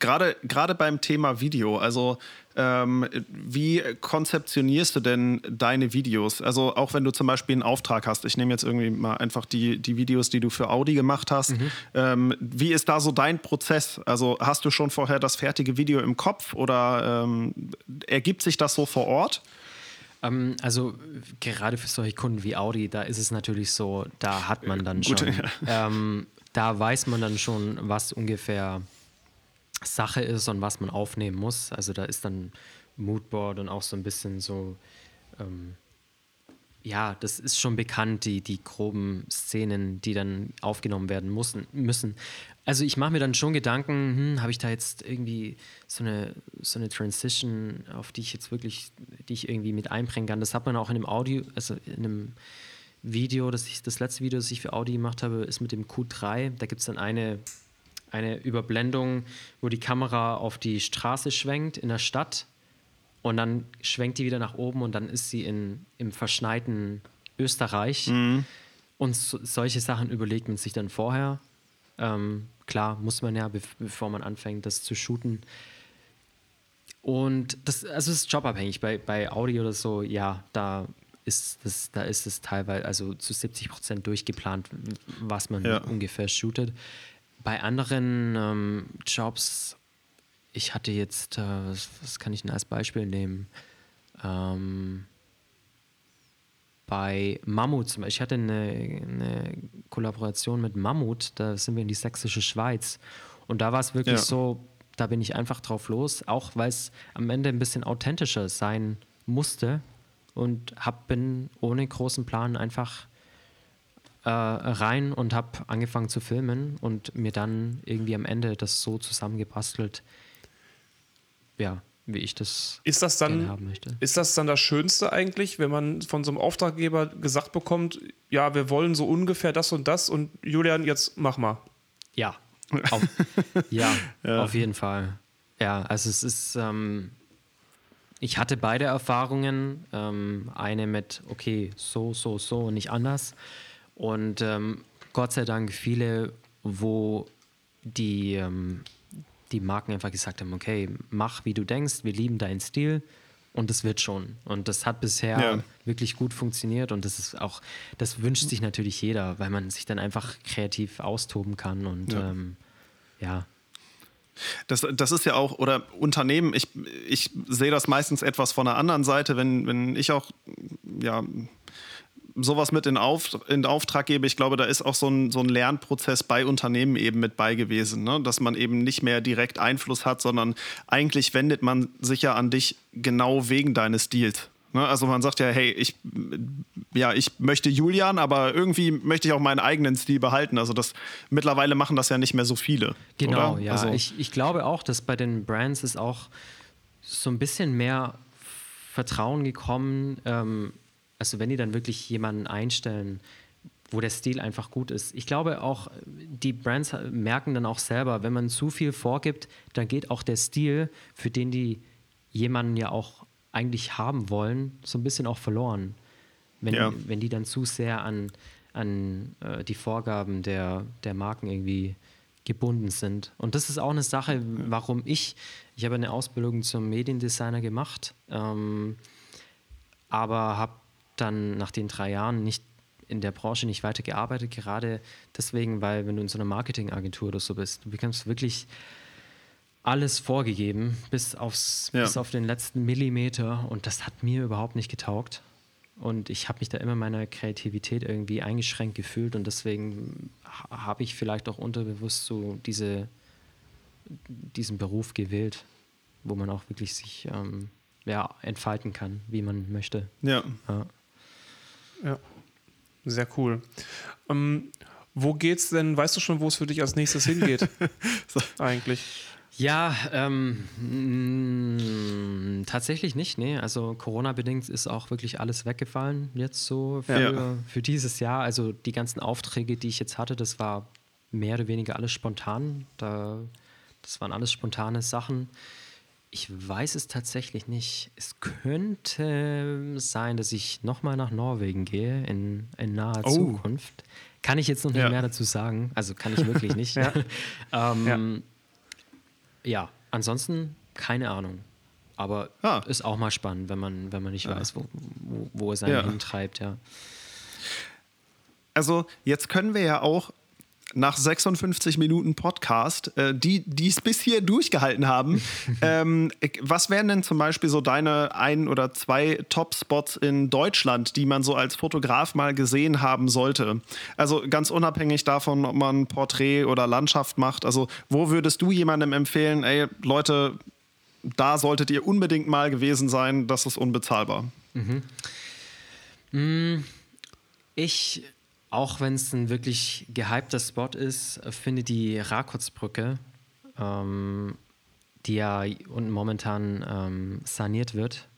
Gerade, gerade beim Thema Video, also ähm, wie konzeptionierst du denn deine Videos? Also auch wenn du zum Beispiel einen Auftrag hast, ich nehme jetzt irgendwie mal einfach die, die Videos, die du für Audi gemacht hast. Mhm. Ähm, wie ist da so dein Prozess? Also hast du schon vorher das fertige Video im Kopf oder ähm, ergibt sich das so vor Ort? Ähm, also gerade für solche Kunden wie Audi, da ist es natürlich so, da hat man dann schon, Gut, ja. ähm, da weiß man dann schon, was ungefähr Sache ist und was man aufnehmen muss. Also da ist dann Moodboard und auch so ein bisschen so, ähm, ja, das ist schon bekannt, die, die groben Szenen, die dann aufgenommen werden müssen. müssen. Also ich mache mir dann schon Gedanken, hm, habe ich da jetzt irgendwie so eine, so eine Transition, auf die ich jetzt wirklich, die ich irgendwie mit einbringen kann. Das hat man auch in dem Audio, also in einem Video, das ich, das letzte Video, das ich für Audi gemacht habe, ist mit dem Q3. Da gibt es dann eine, eine Überblendung, wo die Kamera auf die Straße schwenkt in der Stadt und dann schwenkt die wieder nach oben und dann ist sie in, im verschneiten Österreich. Mhm. Und so, solche Sachen überlegt man sich dann vorher ähm, klar, muss man ja, bevor man anfängt, das zu shooten. Und das, also es ist jobabhängig. Bei, bei Audi oder so, ja, da ist das, da ist es teilweise, also zu 70 Prozent durchgeplant, was man ja. ungefähr shootet. Bei anderen ähm, Jobs, ich hatte jetzt, äh, was, was, kann ich denn als Beispiel nehmen? Ähm, bei Mammut zum Beispiel. Ich hatte eine, eine, Kollaboration mit Mammut, da sind wir in die sächsische Schweiz. Und da war es wirklich ja. so, da bin ich einfach drauf los, auch weil es am Ende ein bisschen authentischer sein musste. Und hab, bin ohne großen Plan einfach äh, rein und habe angefangen zu filmen und mir dann irgendwie am Ende das so zusammengebastelt. Ja, wie ich das, ist das dann, haben möchte. Ist das dann das Schönste eigentlich, wenn man von so einem Auftraggeber gesagt bekommt, ja, wir wollen so ungefähr das und das und Julian, jetzt mach mal. Ja, auf, ja, ja, auf jeden Fall. Ja, also es ist, ähm, ich hatte beide Erfahrungen. Ähm, eine mit, okay, so, so, so und nicht anders. Und ähm, Gott sei Dank viele, wo die ähm, die Marken einfach gesagt haben, okay, mach wie du denkst, wir lieben deinen Stil und das wird schon. Und das hat bisher ja. wirklich gut funktioniert und das ist auch, das wünscht sich natürlich jeder, weil man sich dann einfach kreativ austoben kann und ja. Ähm, ja. Das, das ist ja auch, oder Unternehmen, ich, ich sehe das meistens etwas von der anderen Seite, wenn, wenn ich auch, ja, sowas mit in, Auf, in Auftrag gebe, ich glaube, da ist auch so ein, so ein Lernprozess bei Unternehmen eben mit bei gewesen, ne? dass man eben nicht mehr direkt Einfluss hat, sondern eigentlich wendet man sich ja an dich genau wegen deines Stils. Ne? Also man sagt ja, hey, ich, ja, ich möchte Julian, aber irgendwie möchte ich auch meinen eigenen Stil behalten. Also das mittlerweile machen das ja nicht mehr so viele. Genau, oder? ja. Also, ich, ich glaube auch, dass bei den Brands ist auch so ein bisschen mehr Vertrauen gekommen. Ähm, Also wenn die dann wirklich jemanden einstellen, wo der Stil einfach gut ist. Ich glaube auch, die Brands merken dann auch selber, wenn man zu viel vorgibt, dann geht auch der Stil, für den die jemanden ja auch eigentlich haben wollen, so ein bisschen auch verloren. Wenn, ja. wenn die dann zu sehr an, an äh, die Vorgaben der, der Marken irgendwie gebunden sind. Und das ist auch eine Sache, warum ich, ich habe eine Ausbildung zum Mediendesigner gemacht, ähm, aber habe dann nach den drei Jahren nicht in der Branche nicht weiter gearbeitet, gerade deswegen, weil wenn du in so einer Marketingagentur oder so bist, du bekommst wirklich alles vorgegeben, bis, aufs, ja. bis auf den letzten Millimeter und das hat mir überhaupt nicht getaugt. Und ich habe mich da immer meiner Kreativität irgendwie eingeschränkt gefühlt und deswegen habe ich vielleicht auch unterbewusst so diese, diesen Beruf gewählt, wo man auch wirklich sich ähm, ja, entfalten kann, wie man möchte. Ja. Ja, ja. sehr cool. Ähm, wo geht's denn, weißt du schon, wo es für dich als nächstes hingeht? so. Eigentlich. Ja, ähm, mh, tatsächlich nicht. Nee. Also Corona-bedingt ist auch wirklich alles weggefallen jetzt so für, ja. für dieses Jahr. Also die ganzen Aufträge, die ich jetzt hatte, das war mehr oder weniger alles spontan. Da, das waren alles spontane Sachen. Ich weiß es tatsächlich nicht. Es könnte sein, dass ich nochmal nach Norwegen gehe in, in naher oh. Zukunft. Kann ich jetzt noch nicht ja. mehr dazu sagen. Also kann ich wirklich nicht. ja. ähm, ja, ansonsten keine Ahnung. Aber ah. ist auch mal spannend, wenn man, wenn man nicht ja. weiß, wo, wo, wo es einen ja. hintreibt, ja. Also, jetzt können wir ja auch nach 56 Minuten Podcast, äh, die es bis hier durchgehalten haben. ähm, was wären denn zum Beispiel so deine ein oder zwei Top-Spots in Deutschland, die man so als Fotograf mal gesehen haben sollte? Also ganz unabhängig davon, ob man Porträt oder Landschaft macht. Also wo würdest du jemandem empfehlen, ey Leute, da solltet ihr unbedingt mal gewesen sein, das ist unbezahlbar? Mhm. Mm, ich auch wenn es ein wirklich gehypter Spot ist, finde die Rakotsbrücke, ähm, die ja momentan ähm, saniert wird,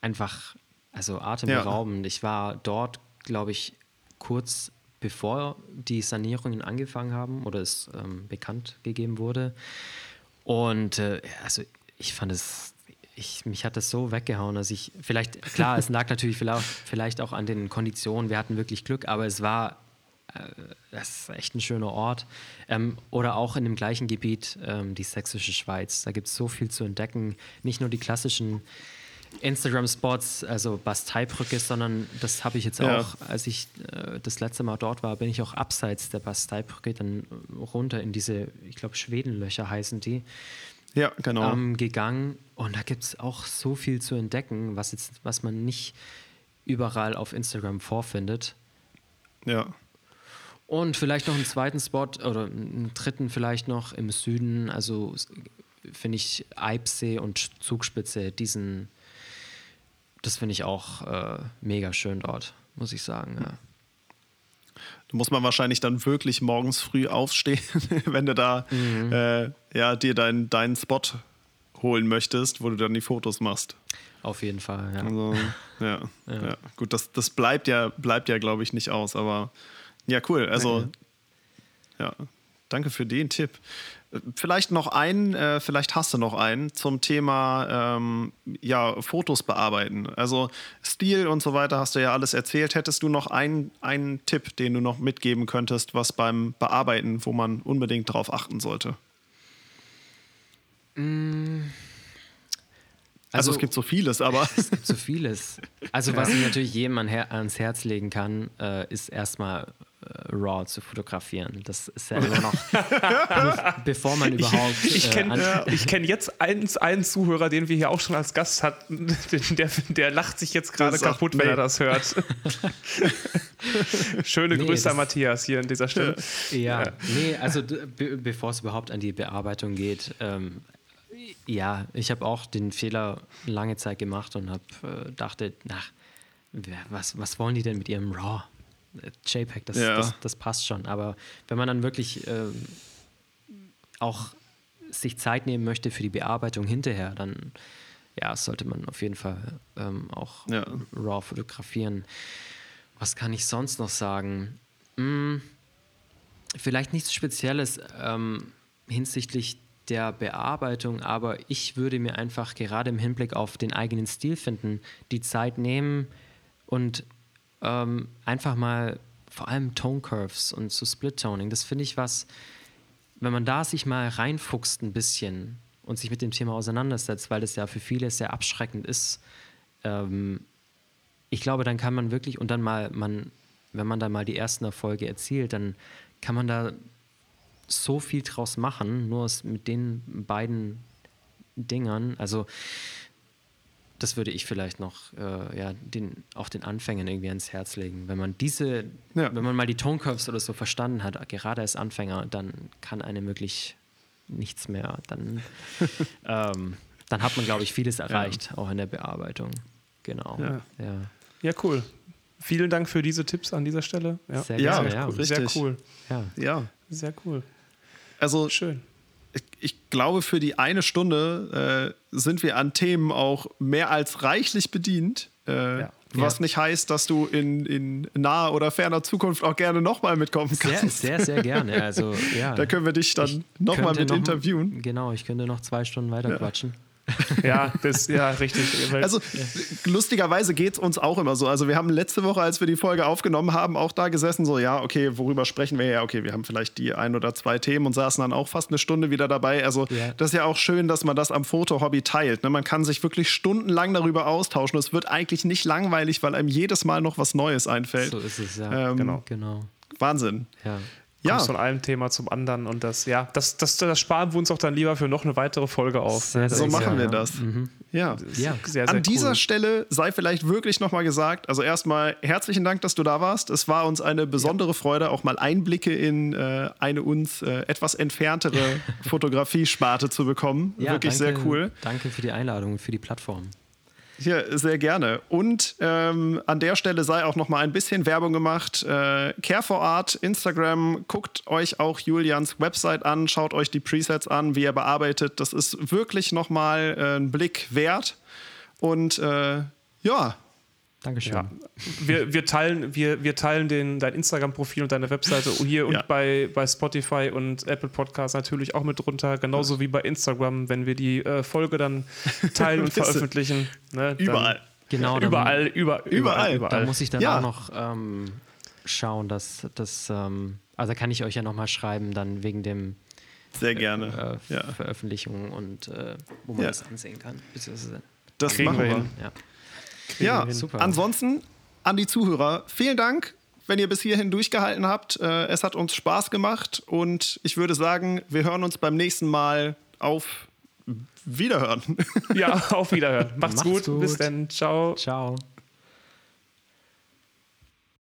einfach also atemberaubend. Ja. Ich war dort, glaube ich, kurz bevor die Sanierungen angefangen haben oder es ähm, bekannt gegeben wurde. Und äh, also ich fand es ich, mich hat das so weggehauen, dass ich vielleicht, klar, es lag natürlich vielleicht, vielleicht auch an den Konditionen, wir hatten wirklich Glück, aber es war, äh, das ist echt ein schöner Ort. Ähm, oder auch in dem gleichen Gebiet, ähm, die sächsische Schweiz. Da gibt es so viel zu entdecken. Nicht nur die klassischen Instagram-Spots, also Basteibrücke, sondern das habe ich jetzt ja. auch, als ich äh, das letzte Mal dort war, bin ich auch abseits der Basteibrücke dann runter in diese, ich glaube, Schwedenlöcher heißen die ja, genau. ähm, gegangen. Und da gibt es auch so viel zu entdecken, was, jetzt, was man nicht überall auf Instagram vorfindet. Ja. Und vielleicht noch einen zweiten Spot oder einen dritten vielleicht noch im Süden. Also finde ich Eibsee und Zugspitze, diesen, das finde ich auch äh, mega schön dort, muss ich sagen. Ja. Da muss man wahrscheinlich dann wirklich morgens früh aufstehen, wenn du da mhm. äh, ja, dir deinen dein Spot holen möchtest, wo du dann die Fotos machst. Auf jeden Fall, ja. Also, ja, ja. ja. Gut, das, das bleibt ja, bleibt ja, glaube ich, nicht aus, aber ja, cool. Also, ja, danke für den Tipp. Vielleicht noch einen, äh, vielleicht hast du noch einen zum Thema ähm, ja, Fotos bearbeiten. Also Stil und so weiter hast du ja alles erzählt. Hättest du noch einen, einen Tipp, den du noch mitgeben könntest, was beim Bearbeiten, wo man unbedingt darauf achten sollte? Mm. Also, also, es gibt so vieles, aber. Es gibt so vieles. Also, was ich natürlich jedem ans Herz legen kann, äh, ist erstmal RAW zu fotografieren. Das ist ja immer noch, bevor man überhaupt. Ich, ich kenne äh, kenn jetzt einen, einen Zuhörer, den wir hier auch schon als Gast hatten, der, der lacht sich jetzt gerade kaputt, wenn er das hört. Schöne nee, Grüße an Matthias hier an dieser Stelle. Ja, ja. nee, also be bevor es überhaupt an die Bearbeitung geht, ähm, ja, ich habe auch den Fehler lange Zeit gemacht und habe äh, dachte, nach, was, was wollen die denn mit ihrem RAW? JPEG, das, ja. das, das, passt schon. Aber wenn man dann wirklich äh, auch sich Zeit nehmen möchte für die Bearbeitung hinterher, dann ja, sollte man auf jeden Fall ähm, auch ja. raw fotografieren. Was kann ich sonst noch sagen? Hm, vielleicht nichts Spezielles ähm, hinsichtlich der Bearbeitung, aber ich würde mir einfach gerade im Hinblick auf den eigenen Stil finden, die Zeit nehmen und ähm, einfach mal vor allem Tone Curves und so Split Toning. Das finde ich was, wenn man da sich mal reinfuchst ein bisschen und sich mit dem Thema auseinandersetzt, weil das ja für viele sehr abschreckend ist. Ähm, ich glaube, dann kann man wirklich und dann mal, man, wenn man dann mal die ersten Erfolge erzielt, dann kann man da so viel draus machen, nur mit den beiden Dingern. Also das würde ich vielleicht noch äh, ja, den, auch den Anfängern irgendwie ans Herz legen. Wenn man diese, ja. wenn man mal die Tone Curves oder so verstanden hat, gerade als Anfänger, dann kann einem wirklich nichts mehr. Dann, ähm, dann hat man, glaube ich, vieles erreicht, ja. auch in der Bearbeitung. Genau. Ja. ja. Ja, cool. Vielen Dank für diese Tipps an dieser Stelle. Ja, sehr, gerne, ja, cool. sehr cool. Ja. ja. Sehr cool. Also schön. Ich, glaube, für die eine Stunde äh, sind wir an Themen auch mehr als reichlich bedient. Äh, ja. Was ja. nicht heißt, dass du in, in naher oder ferner Zukunft auch gerne nochmal mitkommen kannst. Sehr, sehr, sehr gerne. Also, ja. Da können wir dich dann nochmal mit noch, interviewen. Genau, ich könnte noch zwei Stunden weiter quatschen. ja, das, ja, richtig. Also lustigerweise geht es uns auch immer so. Also wir haben letzte Woche, als wir die Folge aufgenommen haben, auch da gesessen, so, ja, okay, worüber sprechen wir ja? Okay, wir haben vielleicht die ein oder zwei Themen und saßen dann auch fast eine Stunde wieder dabei. Also ja. das ist ja auch schön, dass man das am Foto-Hobby teilt. Ne? Man kann sich wirklich stundenlang darüber austauschen. Es wird eigentlich nicht langweilig, weil einem jedes Mal noch was Neues einfällt. So ist es, ja. Ähm, genau. genau. Wahnsinn. Ja ja. von einem Thema zum anderen und das, ja, das, das, das sparen wir uns auch dann lieber für noch eine weitere Folge auf. Sehr, so machen wir das. Mhm. Ja. ja. Sehr, sehr An dieser Stelle sei vielleicht wirklich nochmal gesagt, also erstmal herzlichen Dank, dass du da warst. Es war uns eine besondere ja. Freude, auch mal Einblicke in äh, eine uns äh, etwas entferntere Fotografiesparte zu bekommen. Ja, wirklich danke, sehr cool. Danke für die Einladung und für die Plattform. Hier, sehr gerne. Und ähm, an der Stelle sei auch noch mal ein bisschen Werbung gemacht. Äh, Care for Art, Instagram, guckt euch auch Julians Website an, schaut euch die Presets an, wie er bearbeitet. Das ist wirklich noch mal äh, ein Blick wert. Und äh, ja, Dankeschön. Ja. Wir, wir, teilen, wir, wir teilen den, dein Instagram-Profil und deine Webseite hier und ja. bei, bei Spotify und Apple Podcasts natürlich auch mit drunter, genauso ja. wie bei Instagram, wenn wir die äh, Folge dann teilen und veröffentlichen. Ne, überall. Genau, überall, über, überall, überall. Da muss ich dann auch noch ähm, schauen, dass das, ähm, also kann ich euch ja nochmal schreiben, dann wegen dem sehr gerne äh, Veröffentlichung und äh, wo man das ansehen kann. Das machen wir. Ja. Ja, super. Ansonsten an die Zuhörer, vielen Dank, wenn ihr bis hierhin durchgehalten habt. Äh, es hat uns Spaß gemacht und ich würde sagen, wir hören uns beim nächsten Mal auf Wiederhören. Ja, auf Wiederhören. Macht's, Macht's gut. gut. Bis dann. Ciao. Ciao.